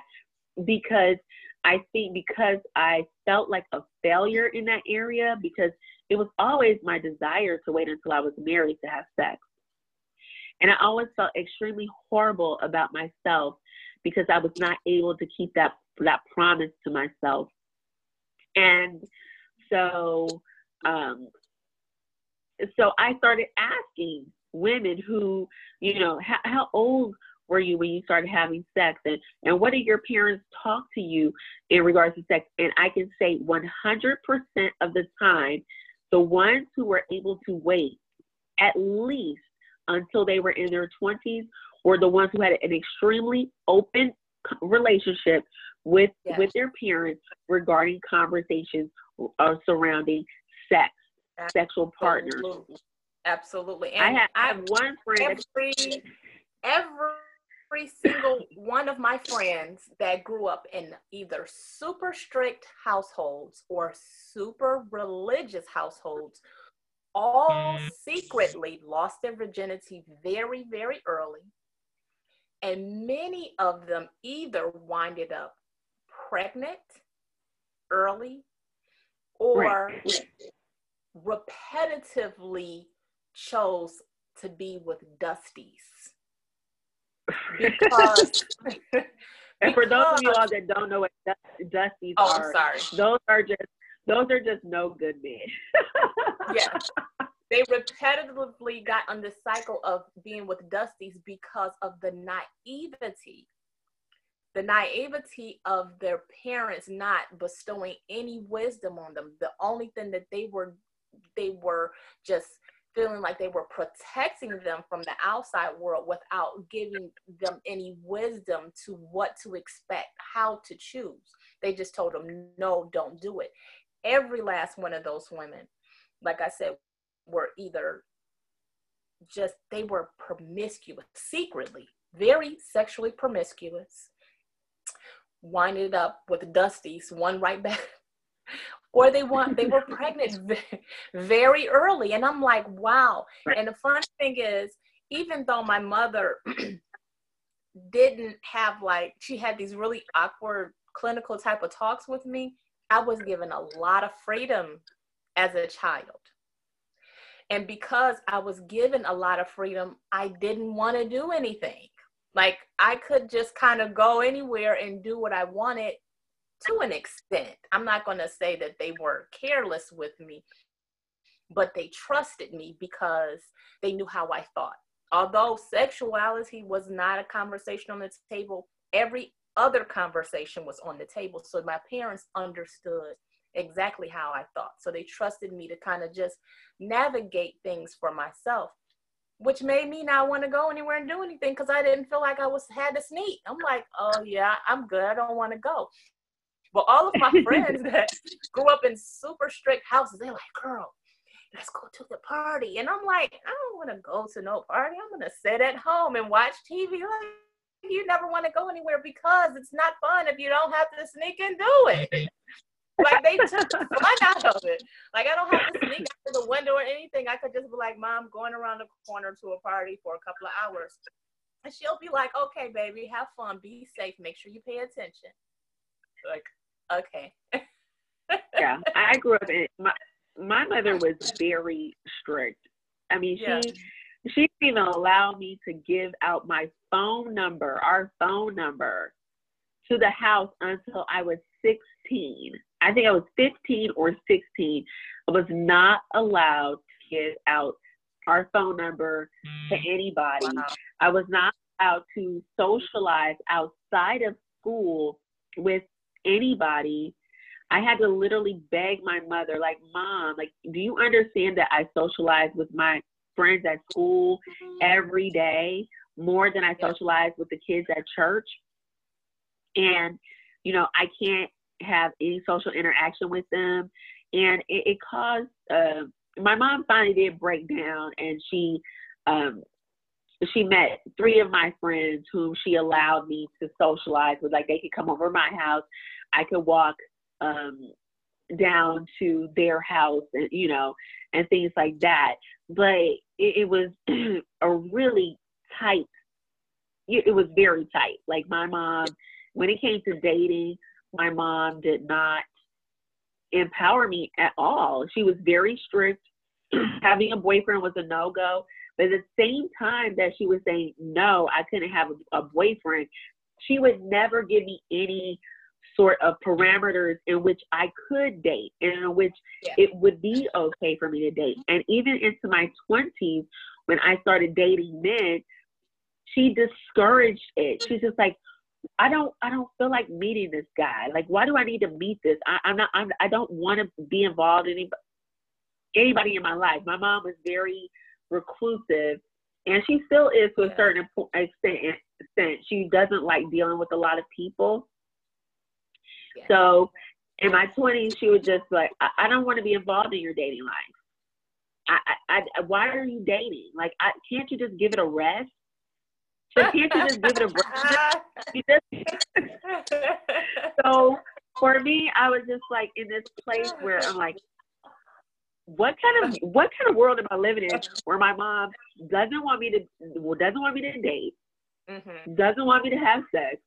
because I think because I felt like a failure in that area because it was always my desire to wait until I was married to have sex. And I always felt extremely horrible about myself because I was not able to keep that that promise to myself. And so um so I started asking women who, you know, how, how old were you when you started having sex and, and what did your parents talk to you in regards to sex and i can say 100% of the time the ones who were able to wait at least until they were in their 20s were the ones who had an extremely open relationship with yes. with their parents regarding conversations uh, surrounding sex Absolutely. sexual partners Absolutely. And I have, I have one friend. Every, every every single one of my friends that grew up in either super strict households or super religious households all mm. secretly lost their virginity very, very early. And many of them either winded up pregnant early or right. repetitively chose to be with dusties because and for those of you all that don't know what dusties oh, are, sorry. those are just those are just no good men. yeah. They repetitively got on the cycle of being with dusties because of the naivety. The naivety of their parents not bestowing any wisdom on them. The only thing that they were they were just feeling like they were protecting them from the outside world without giving them any wisdom to what to expect, how to choose. They just told them, no, don't do it. Every last one of those women, like I said, were either just, they were promiscuous, secretly, very sexually promiscuous, winded up with dusties, one right back or they want they were pregnant very early. And i'm like wow. And the fun thing is even though my mother didn't have like she had these really awkward clinical type of talks with me i was given a lot of freedom as a child and because i was given a lot of freedom i didn't want to do anything like i could just kind of go anywhere and do what i wanted to an extent. I'm not going to say that they were careless with me, but they trusted me because they knew how I thought. Although sexuality was not a conversation on the table, every other conversation was on the table. So my parents understood exactly how I thought. So they trusted me to kind of just navigate things for myself, which made me not want to go anywhere and do anything because I didn't feel like I was had to sneak. I'm like, oh yeah, I'm good. I don't want to go. But all of my friends that grew up in super strict houses, they're like, girl, let's go to the party. And I'm like, I don't want to go to no party. I'm going to sit at home and watch TV. Like, you never want to go anywhere because it's not fun if you don't have to sneak and do it. like they took fun out of it. Like I don't have to sneak out the window or anything. I could just be like, Mom, going around the corner to a party for a couple of hours. And she'll be like, Okay, baby, have fun, be safe, make sure you pay attention. Like, Okay. yeah, I grew up in my my mother was very strict. I mean, yeah. She she didn't even allow me to give out my phone number, our phone number, to the house until I was 16. I think I was 15 or 16. I was not allowed to give out our phone number to mm. anybody. Wow. I was not allowed to socialize outside of school with anybody, I had to literally beg my mother, like, Mom, like, do you understand that I socialize with my friends at school every day more than I socialize with the kids at church? And, you know, I can't have any social interaction with them, and it, it caused. Uh, my mom finally did break down, and she um, she met three of my friends whom she allowed me to socialize with. Like they could come over my house, I could walk um, down to their house, and you know, and things like that. But it, it was a really tight. It was very tight. Like my mom, when it came to dating, my mom did not empower me at all. She was very strict. Having a boyfriend was a no go. But at the same time that she was saying, no, I couldn't have a, a boyfriend, she would never give me any sort of parameters in which I could date and in which yeah. it would be okay for me to date. And even into my 20s, when I started dating men, she discouraged it. She's just like, I don't, I don't feel like meeting this guy. Like, why do I need to meet this? I, I'm not, I'm, I don't want to be involved in anybody, anybody in my life. My mom was very reclusive, and she still is to a certain extent. She doesn't like dealing with a lot of people. Yeah. So in my 20s, she was just like, I, I don't want to be involved in your dating life. I, I, I, why are you dating? Like, I, can't you just give it a rest? So can't you just give it a break? so for me, I was just like in this place where I'm like, what kind of what kind of world am I living in where my mom doesn't want me to doesn't want me to date, mm-hmm. doesn't want me to have sex,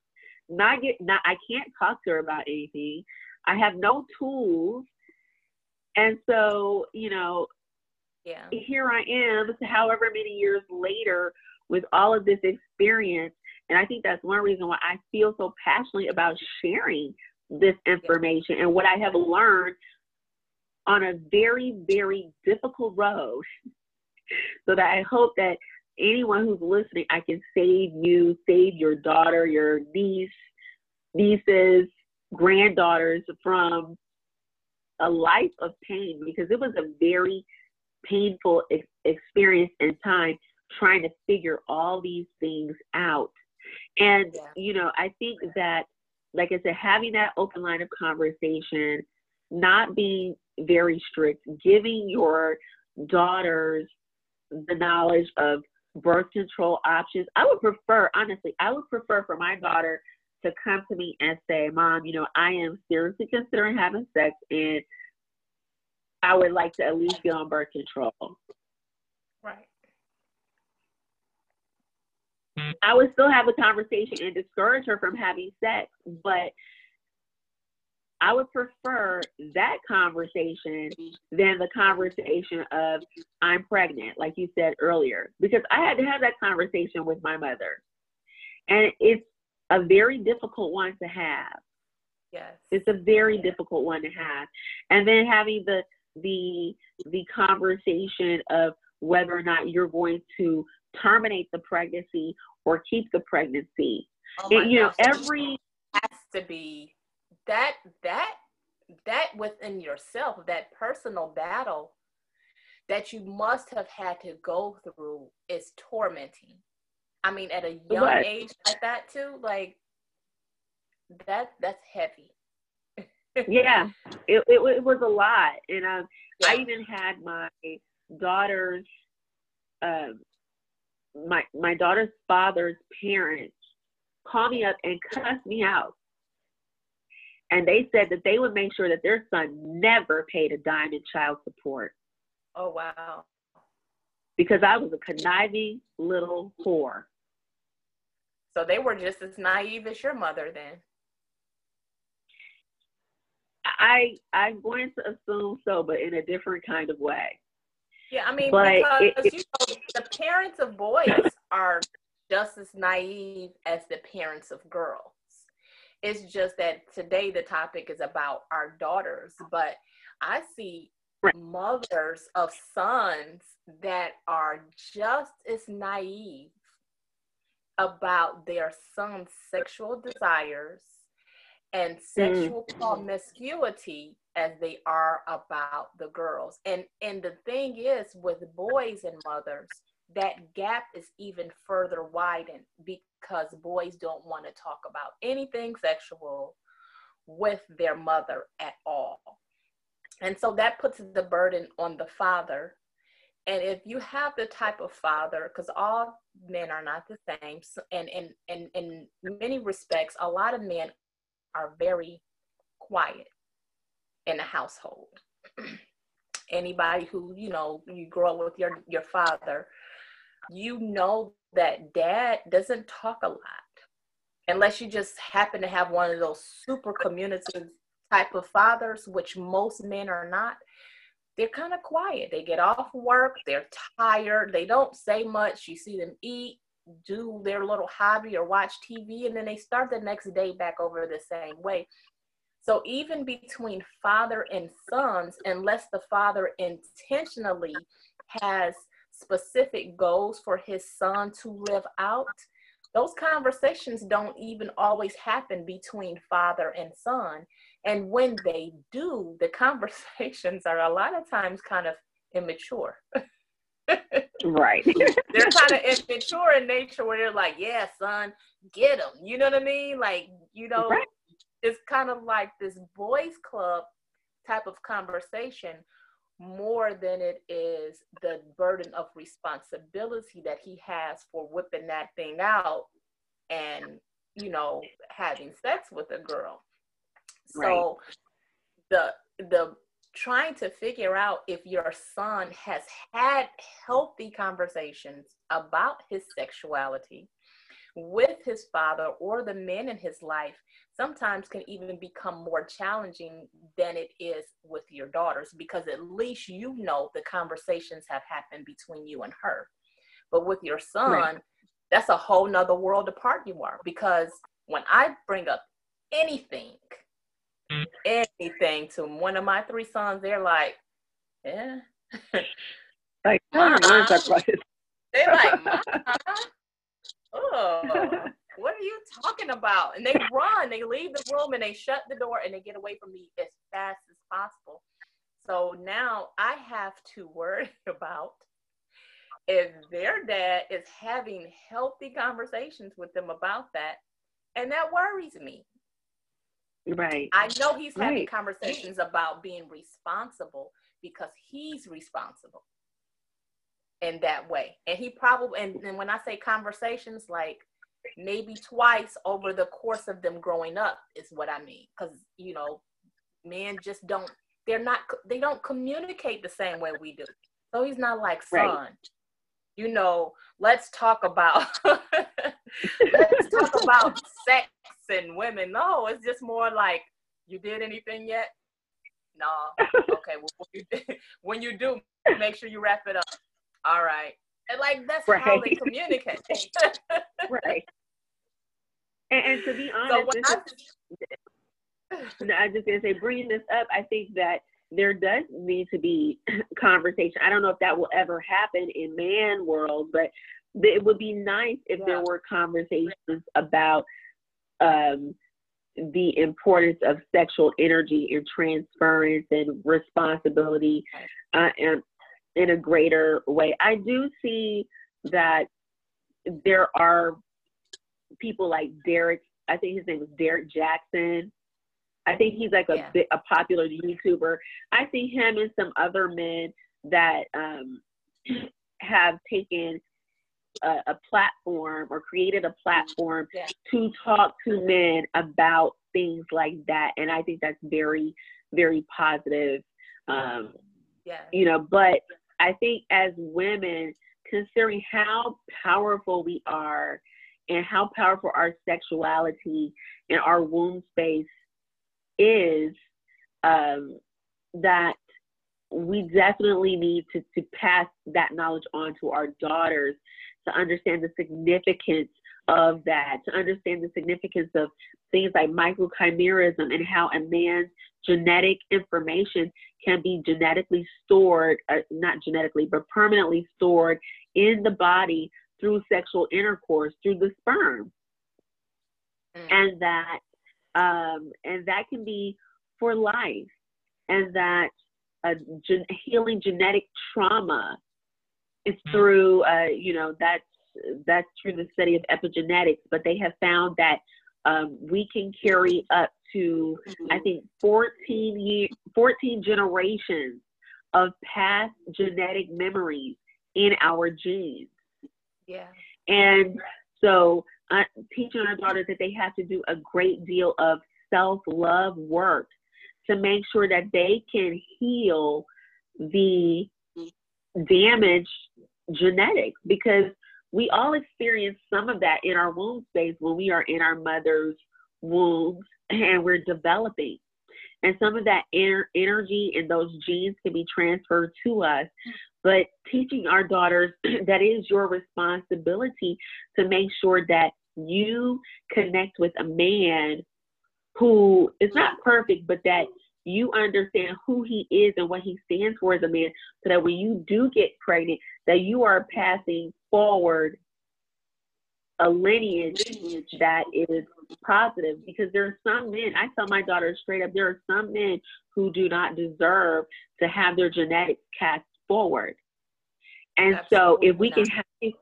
not get not I can't talk to her about anything. I have no tools. And so, you know, yeah. Here I am, however many years later, with all of this experience. And I think that's one reason why I feel so passionately about sharing this information yeah. and what I have learned on a very, very difficult road. so that I hope that anyone who's listening, I can save you, save your daughter, your niece, nieces, granddaughters from a life of pain because it was a very painful ex- experience and time trying to figure all these things out. And, yeah. you know, I think that, like I said, having that open line of conversation, not being very strict, giving your daughters the knowledge of birth control options. I would prefer, honestly, I would prefer for my daughter to come to me and say, Mom, you know, I am seriously considering having sex and I would like to at least get on birth control. Right. Hmm. I would still have a conversation and discourage her from having sex, but I would prefer that conversation than the conversation of I'm pregnant, like you said earlier, because I had to have that conversation with my mother. And it's a very difficult one to have. Yes. It's a very yes. difficult one to have. And then having the the the conversation of whether or not you're going to terminate the pregnancy or keep the pregnancy. Oh it, you know, every has to be that that that within yourself, that personal battle that you must have had to go through is tormenting. I mean, at a young what? age like that too, like that that's heavy yeah, it, it, it was a lot, and um, yeah. I even had my daughter's, um, my my daughter's father's parents call me up and cuss me out, and they said that they would make sure that their son never paid a dime in child support. Oh wow! Because I was a conniving little whore. So they were just as naive as your mother then. I I'm going to assume so, but in a different kind of way. Yeah, I mean, but because it, you know, the parents of boys are just as naive as the parents of girls. It's just that today the topic is about our daughters, but I see right. mothers of sons that are just as naive about their son's sexual desires and mm. sexual mm. promiscuity as they are about the girls. And and the thing is with boys and mothers, that gap is even further widened because boys don't want to talk about anything sexual with their mother at all. And so that puts the burden on the father. And if you have the type of father, because all men are not the same, and in, in, in many respects, a lot of men are very quiet in the household. Anybody who, you know, you grow up with your, your father, you know that dad doesn't talk a lot unless you just happen to have one of those super communicative type of fathers, which most men are not. They're kind of quiet. They get off work, they're tired, they don't say much. You see them eat, do their little hobby or watch TV, and then they start the next day back over the same way. So even between father and sons, unless the father intentionally has specific goals for his son to live out, those conversations don't even always happen between father and son. And when they do, the conversations are a lot of times kind of immature. right. they're kind of immature in nature where they're like, yeah, son, get them. You know what I mean? Like, you know, right. it's kind of like this boys club type of conversation more than it is the burden of responsibility that he has for whipping that thing out and you know having sex with a girl so right. the the trying to figure out if your son has had healthy conversations about his sexuality with his father or the men in his life sometimes can even become more challenging than it is with your daughters because at least you know the conversations have happened between you and her. But with your son, right. that's a whole nother world apart you are because when I bring up anything, anything to one of my three sons, they're like, yeah. like, uh-uh. they're like, uh-huh. oh, what are you talking about? And they run, they leave the room and they shut the door and they get away from me as fast as possible. So now I have to worry about if their dad is having healthy conversations with them about that. And that worries me. Right. I know he's having right. conversations about being responsible because he's responsible in that way. And he probably, and, and when I say conversations, like maybe twice over the course of them growing up is what I mean. Because, you know, men just don't, they're not, they don't communicate the same way we do. So he's not like, son, right. you know, let's talk about, let's talk about sex and women. No, it's just more like, you did anything yet? No. Okay. Well, when you, when you do, make sure you wrap it up. All right. And like that's right. how they communicate. right. And, and, to be honest, so I, is, I just gonna say, bringing this up, I think that there does need to be conversation. I don't know if that will ever happen in man world, but it would be nice if yeah. there were conversations about um, the importance of sexual energy and transference and responsibility uh, and in a greater way. I do see that there are people like Derek, I think his name is Derek Jackson. I think he's like a yeah. bit, a popular YouTuber. I see him and some other men that um, have taken a, a, platform or created a platform yeah. to talk to men about things like that, and I think that's very, very positive. Um, yeah. You know, but I think as women, considering how powerful we are and how powerful our sexuality and our womb space is, um, that we definitely need to, to pass that knowledge on to our daughters to understand the significance of that, to understand the significance of things like microchimerism and how a man's genetic information can be genetically stored, uh, not genetically, but permanently stored in the body through sexual intercourse through the sperm. Mm. And that um, and that can be for life. And that uh, gen- healing genetic trauma is mm. through, uh, you know, that's that's through the study of epigenetics. But they have found that um, we can carry up to I think 14 year, 14 generations of past genetic memories in our genes. Yeah. And so uh, teaching our daughters that they have to do a great deal of self-love work to make sure that they can heal the damaged genetics because we all experience some of that in our womb space when we are in our mother's wombs and we're developing. And some of that er- energy and those genes can be transferred to us. But teaching our daughters that is your responsibility to make sure that you connect with a man who is not perfect, but that you understand who he is and what he stands for as a man, so that when you do get pregnant, that you are passing forward a lineage that is positive because there are some men i tell my daughter straight up there are some men who do not deserve to have their genetics cast forward and Absolutely so if we not. can have these,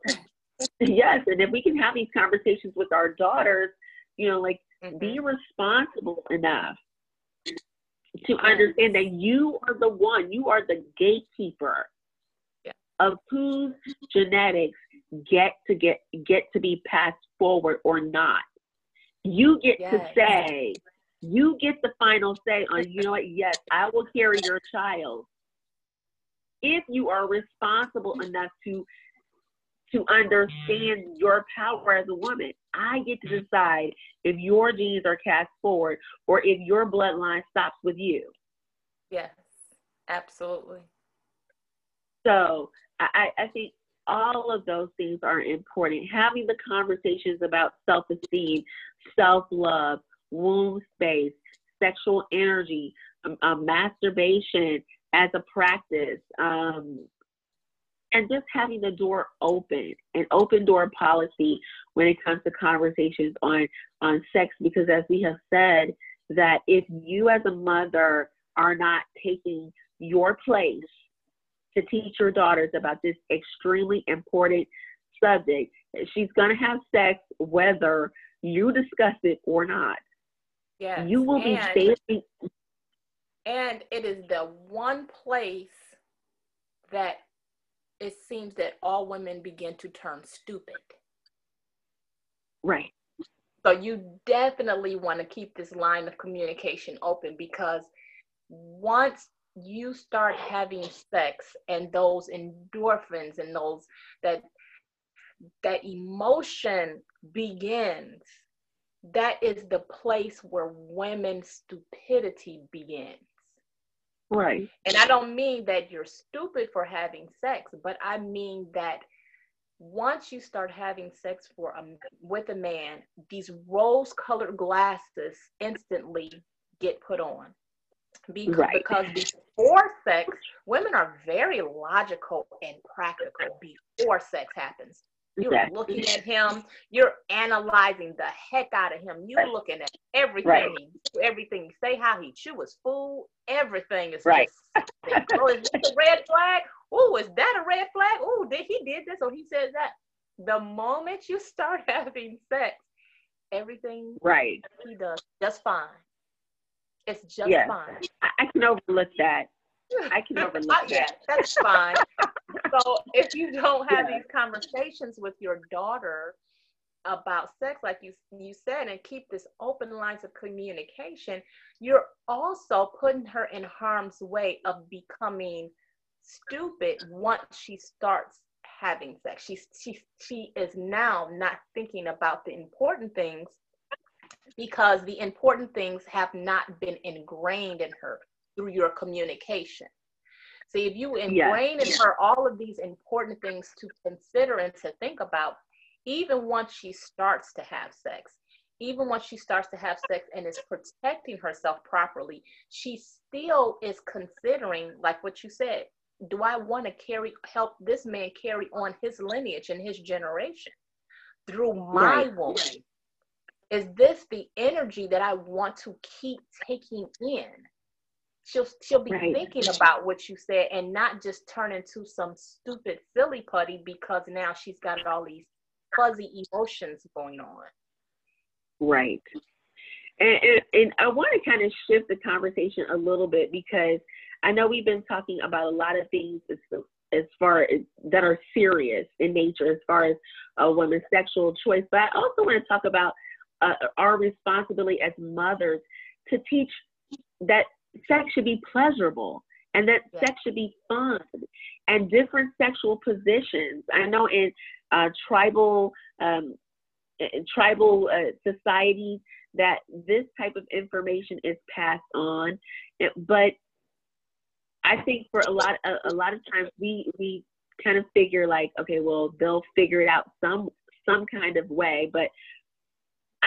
yes and if we can have these conversations with our daughters you know like mm-hmm. be responsible enough to understand that you are the one you are the gatekeeper. Of whose genetics get to get get to be passed forward or not. You get yes. to say, you get the final say on, you know what, yes, I will carry your child. If you are responsible enough to to understand your power as a woman, I get to decide if your genes are cast forward or if your bloodline stops with you. Yes, absolutely. So I, I think all of those things are important. Having the conversations about self esteem, self love, womb space, sexual energy, um, um, masturbation as a practice, um, and just having the door open, an open door policy when it comes to conversations on, on sex, because as we have said, that if you as a mother are not taking your place to teach your daughters about this extremely important subject. She's going to have sex whether you discuss it or not. Yes. You will and, be standing. And it is the one place that it seems that all women begin to turn stupid. Right. So you definitely want to keep this line of communication open because once you start having sex and those endorphins and those that that emotion begins that is the place where women's stupidity begins. Right. And i don't mean that you're stupid for having sex but i mean that once you start having sex for a, with a man these rose colored glasses instantly get put on because, right. because before sex, women are very logical and practical before sex happens. You're exactly. looking at him, you're analyzing the heck out of him. You're right. looking at everything right. he everything he say, how he chew his food, everything is right. Just, oh, is this a red flag? Oh, is that a red flag? Oh, did he did this or he said that? The moment you start having sex, everything right he does just fine. It's just yes. fine. I can overlook that. I can overlook that. That's fine. so if you don't have yeah. these conversations with your daughter about sex, like you you said, and keep this open lines of communication, you're also putting her in harm's way of becoming stupid once she starts having sex. She's she she is now not thinking about the important things because the important things have not been ingrained in her through your communication. See, if you ingrain yes. in her all of these important things to consider and to think about, even once she starts to have sex, even once she starts to have sex and is protecting herself properly, she still is considering, like what you said, do I want to carry help this man carry on his lineage and his generation through my right. woman? Is this the energy that I want to keep taking in? She'll she'll be right. thinking about what you said and not just turn into some stupid silly putty because now she's got all these fuzzy emotions going on. Right. And, and, and I want to kind of shift the conversation a little bit because I know we've been talking about a lot of things as, as far as that are serious in nature, as far as uh, a woman's sexual choice. But I also want to talk about uh, our responsibility as mothers to teach that sex should be pleasurable and that yeah. sex should be fun and different sexual positions. I know in uh, tribal um, in tribal uh, societies that this type of information is passed on, but I think for a lot a, a lot of times we we kind of figure like okay well they'll figure it out some some kind of way, but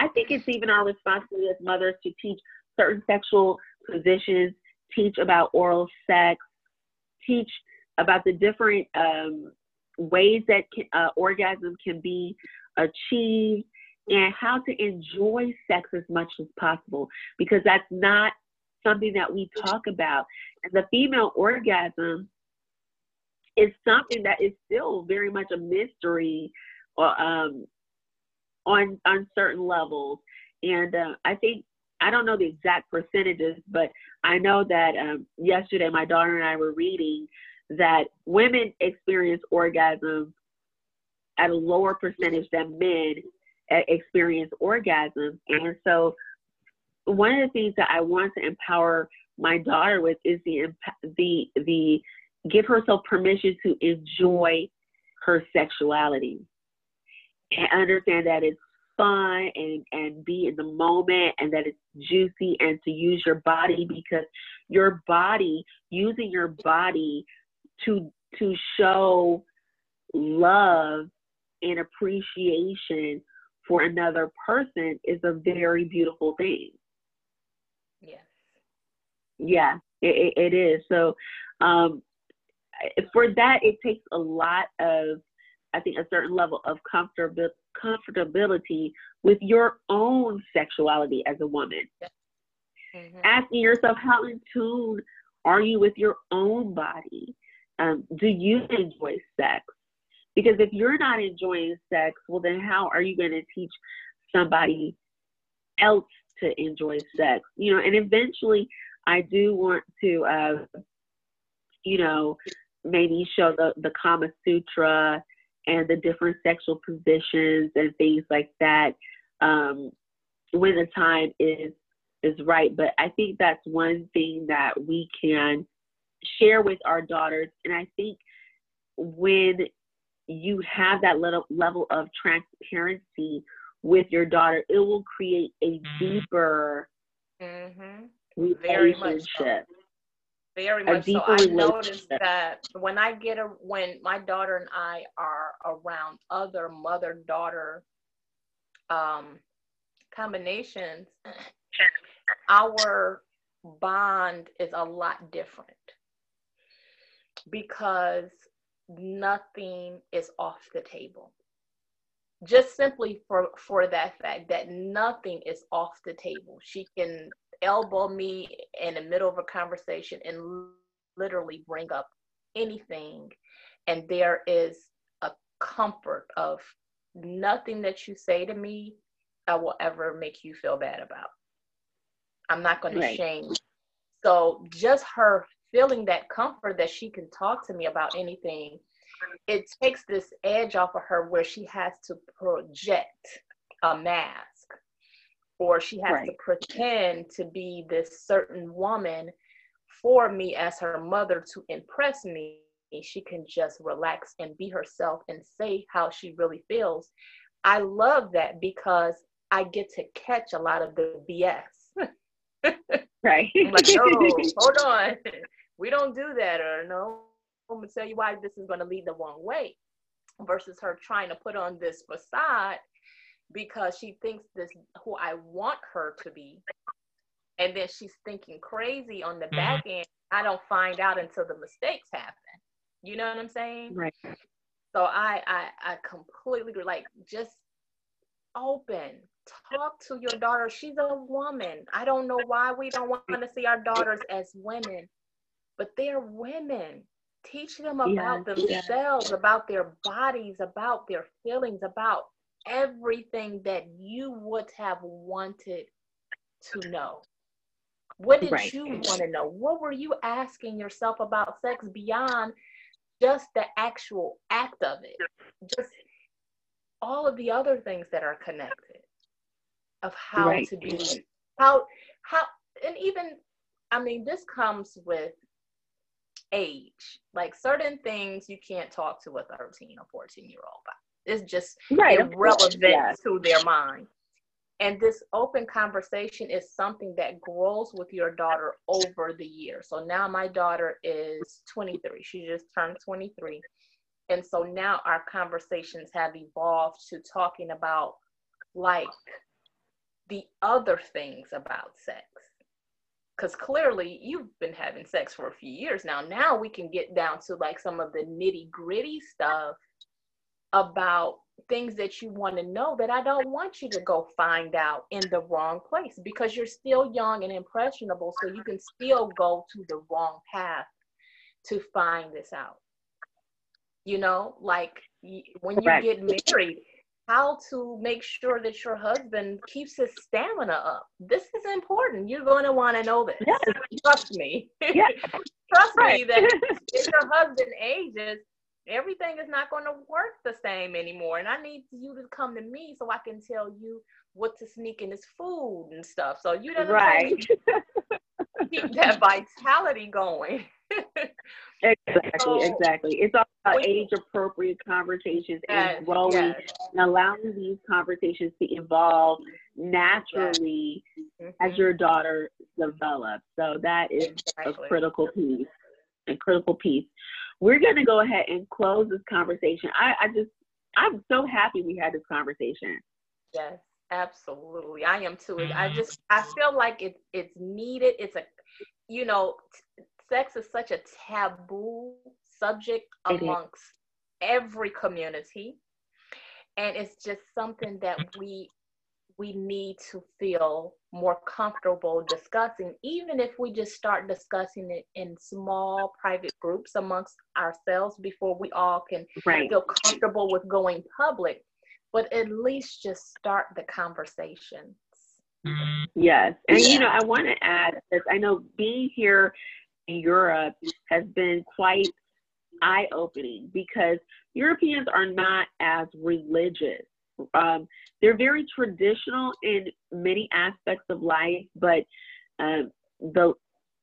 I think it's even our responsibility as mothers to teach certain sexual positions, teach about oral sex, teach about the different um, ways that can, uh, orgasm can be achieved, and how to enjoy sex as much as possible because that's not something that we talk about. And the female orgasm is something that is still very much a mystery uh, um, on on certain levels. And uh, I think I don't know the exact percentages, but I know that um, yesterday my daughter and I were reading that women experience orgasm at a lower percentage than men experience orgasm. And so, one of the things that I want to empower my daughter with is the the the give herself permission to enjoy her sexuality and understand that it's fun and and be in the moment and that it's juicy and to use your body because your body using your body to to show love and appreciation for another person is a very beautiful thing. Yes. Yeah, it, it is. So um, for that, it takes a lot of, I think, a certain level of comfortability comfortability with your own sexuality as a woman. Mm-hmm. Asking yourself, how in tune are you with your own body? Um, do you enjoy sex? Because if you're not enjoying sex, well, then how are you going to teach somebody else to enjoy sex? You know, and eventually I do want to, uh, you know, maybe show the, the Kama Sutra and the different sexual positions and things like that um, when the time is is right. But I think that's one thing that we can share with our daughters. And I think when you have that little level of transparency with your daughter, it will create a mm-hmm. deeper mm-hmm. Very much so. Very much so. I noticed that when I get a when my daughter and I are around other mother daughter um, combinations, our bond is a lot different because nothing is off the table. Just simply for for that fact that nothing is off the table. She can elbow me in the middle of a conversation and literally bring up anything. And there is a comfort of nothing that you say to me i will ever make you feel bad about. I'm not going right. to shame so just her feeling that comfort that she can talk to me about anything, it takes this edge off of her where she has to project a mask or she has right. to pretend to be this certain woman for me as her mother to impress me. She can just relax and be herself and say how she really feels. I love that because I get to catch a lot of the BS. right. like, no, oh, hold on we don't do that or no i'm going to tell you why this is going to lead the wrong way versus her trying to put on this facade because she thinks this who i want her to be. And then she's thinking crazy on the mm-hmm. back end. I don't find out until the mistakes happen. You know what i'm saying? Right. So i i, I completely agree. Like just open. Talk to your daughter. She's a woman. I don't know why we don't want to see our daughters as women but they're women. Teach them about themselves, about their bodies, about their feelings, about everything that you would have wanted to know? What did Right. you want to know? What were you asking yourself about sex beyond just the actual act of it? Just all of the other things that are connected of how Right. to be how how and even I mean this comes with age. Like certain things you can't talk to a 13 or 14 year old about. It's just Right. irrelevant to their mind. And this open conversation is something that grows with your daughter over the years. So now my daughter is 23. She just turned 23. And so now our conversations have evolved to talking about like the other things about sex. Because clearly you've been having sex for a few years now. Now we can get down to like some of the nitty gritty stuff about things that you want to know that I don't want you to go find out in the wrong place because you're still young and impressionable. So you can still go to the wrong path to find this out. You know, like when you get married, how to make sure that your husband keeps his stamina up. This is important. You're going to want to know this. Yes. Trust me. Yeah. Trust me that if your husband ages, everything is not going to work the same anymore. And I need you to come to me so I can tell you what to sneak in his food and stuff. So you know what right. keep that vitality going. Exactly, So- exactly. It's all about age appropriate conversations Yes, and growing yes. and allowing these conversations to evolve naturally as Mhm. your daughter develops. So that is a critical piece. A critical piece. We're gonna go ahead and close this conversation. I, I just I'm so happy we had this conversation. Yes, absolutely. I am too. I mm-hmm. just I feel like it's it's needed. It's a you know, t- sex is such a taboo subject amongst every community. And it's just something that we we need to feel more comfortable discussing, even if we just start discussing it in small private groups amongst ourselves before we all can Right. feel comfortable with going public, but at least just start the conversation. Mm-hmm. Yes. And you know, I want to add this. I know being here in Europe has been quite eye opening because Europeans are not as religious. Um, they're very traditional in many aspects of life, but um, the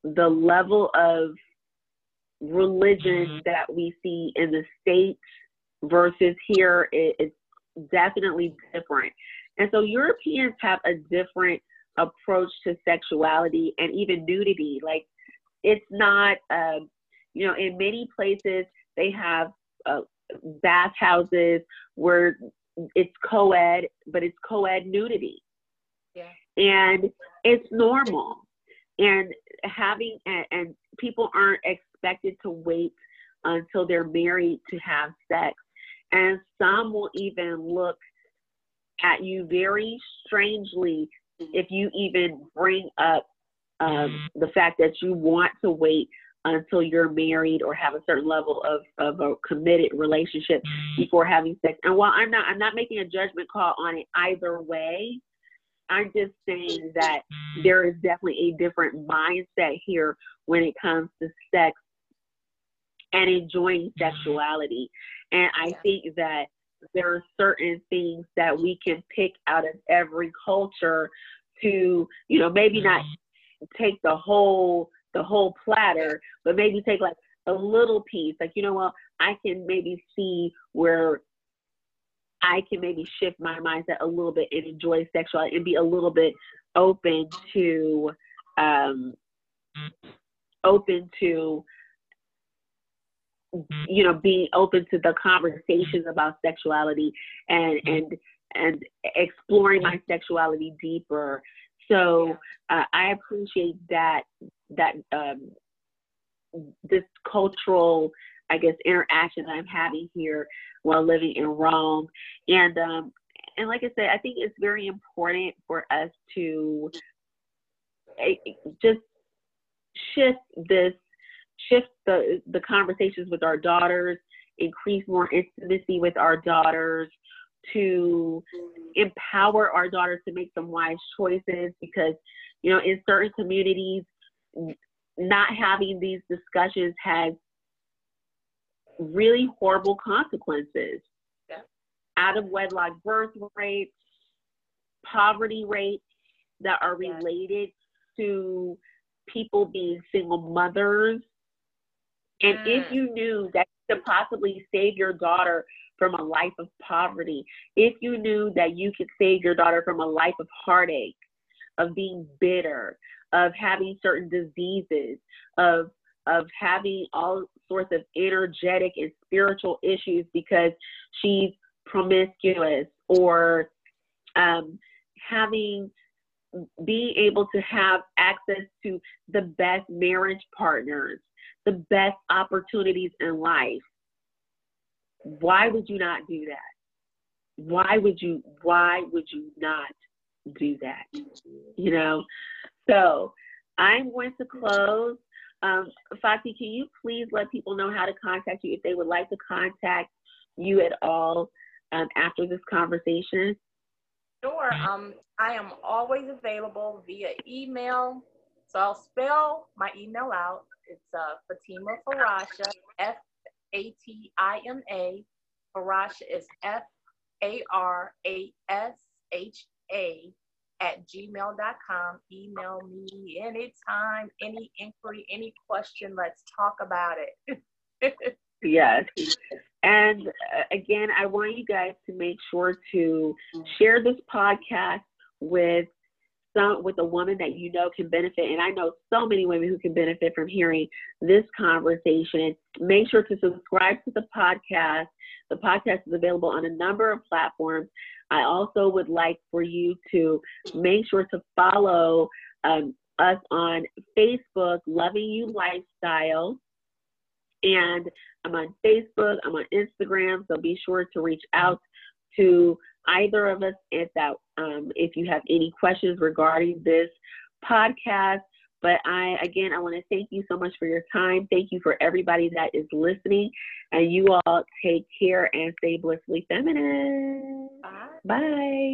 the level of religion that we see in the states versus here is, is definitely different. And so Europeans have a different approach to sexuality and even nudity. Like it's not, um, you know, in many places they have uh, bathhouses where it's co-ed, but it's co-ed nudity. Yeah. And it's normal. And having, and, and people aren't expected to wait until they're married to have sex. And some will even look at you very strangely if you even bring up um, the fact that you want to wait until you're married or have a certain level of, of a committed relationship mm-hmm. before having sex. And while I'm not I'm not making a judgment call on it either way, I'm just saying that mm-hmm. there is definitely a different mindset here when it comes to sex and enjoying mm-hmm. sexuality. And I think that there are certain things that we can pick out of every culture to, you know, maybe not take the whole the whole platter, but maybe take like a little piece. Like, you know what, I can maybe see where I can maybe shift my mindset a little bit and enjoy sexuality and be a little bit open to um open to you know being open to the conversations about sexuality and and and exploring my sexuality deeper. So uh, i appreciate that that um this cultural i guess interaction that i'm having here while living in rome. And um and like i said i think it's very important for us to eh, just shift this shift the the conversations with our daughters increase more intimacy with our daughters to empower our daughters to make some wise choices because you know, in certain communities, not having these discussions has really horrible consequences. Yeah. Out of wedlock birth rates, poverty rates that are Yeah. related to people being single mothers. And if Mm. you knew that you could possibly save your daughter from a life of poverty, if you knew that you could save your daughter from a life of heartache, of being bitter, of having certain diseases, of of having all sorts of energetic and spiritual issues because she's promiscuous or um, having being able to have access to the best marriage partners, the best opportunities in life. Why would you not do that? Why would you why would you not do that? You know? So I'm going to close. Um, Fati, can you please let people know how to contact you if they would like to contact you at all um, after this conversation? Sure. Um, I am always available via email. So I'll spell my email out. It's uh, Fatima Farasha, F A T I M A. Farasha is F A R A S H A at gmail.com. Email me anytime, any inquiry, any question. Let's talk about it. Yes. And uh, again, I want you guys to make sure to share this podcast with some with a woman that you know can benefit. And I know so many women who can benefit from hearing this conversation. Make sure to subscribe to the podcast. The podcast is available on a number of platforms. I also would like for you to make sure to follow um, us on Facebook, Loving You Lifestyle. And I'm on Facebook, I'm on Instagram, so be sure to reach out to either of us if that um, if you have any questions regarding this podcast. But I again I want to thank you so much for your time. Thank you for everybody that is listening. And you all take care and stay blissfully feminine. Bye. Bye.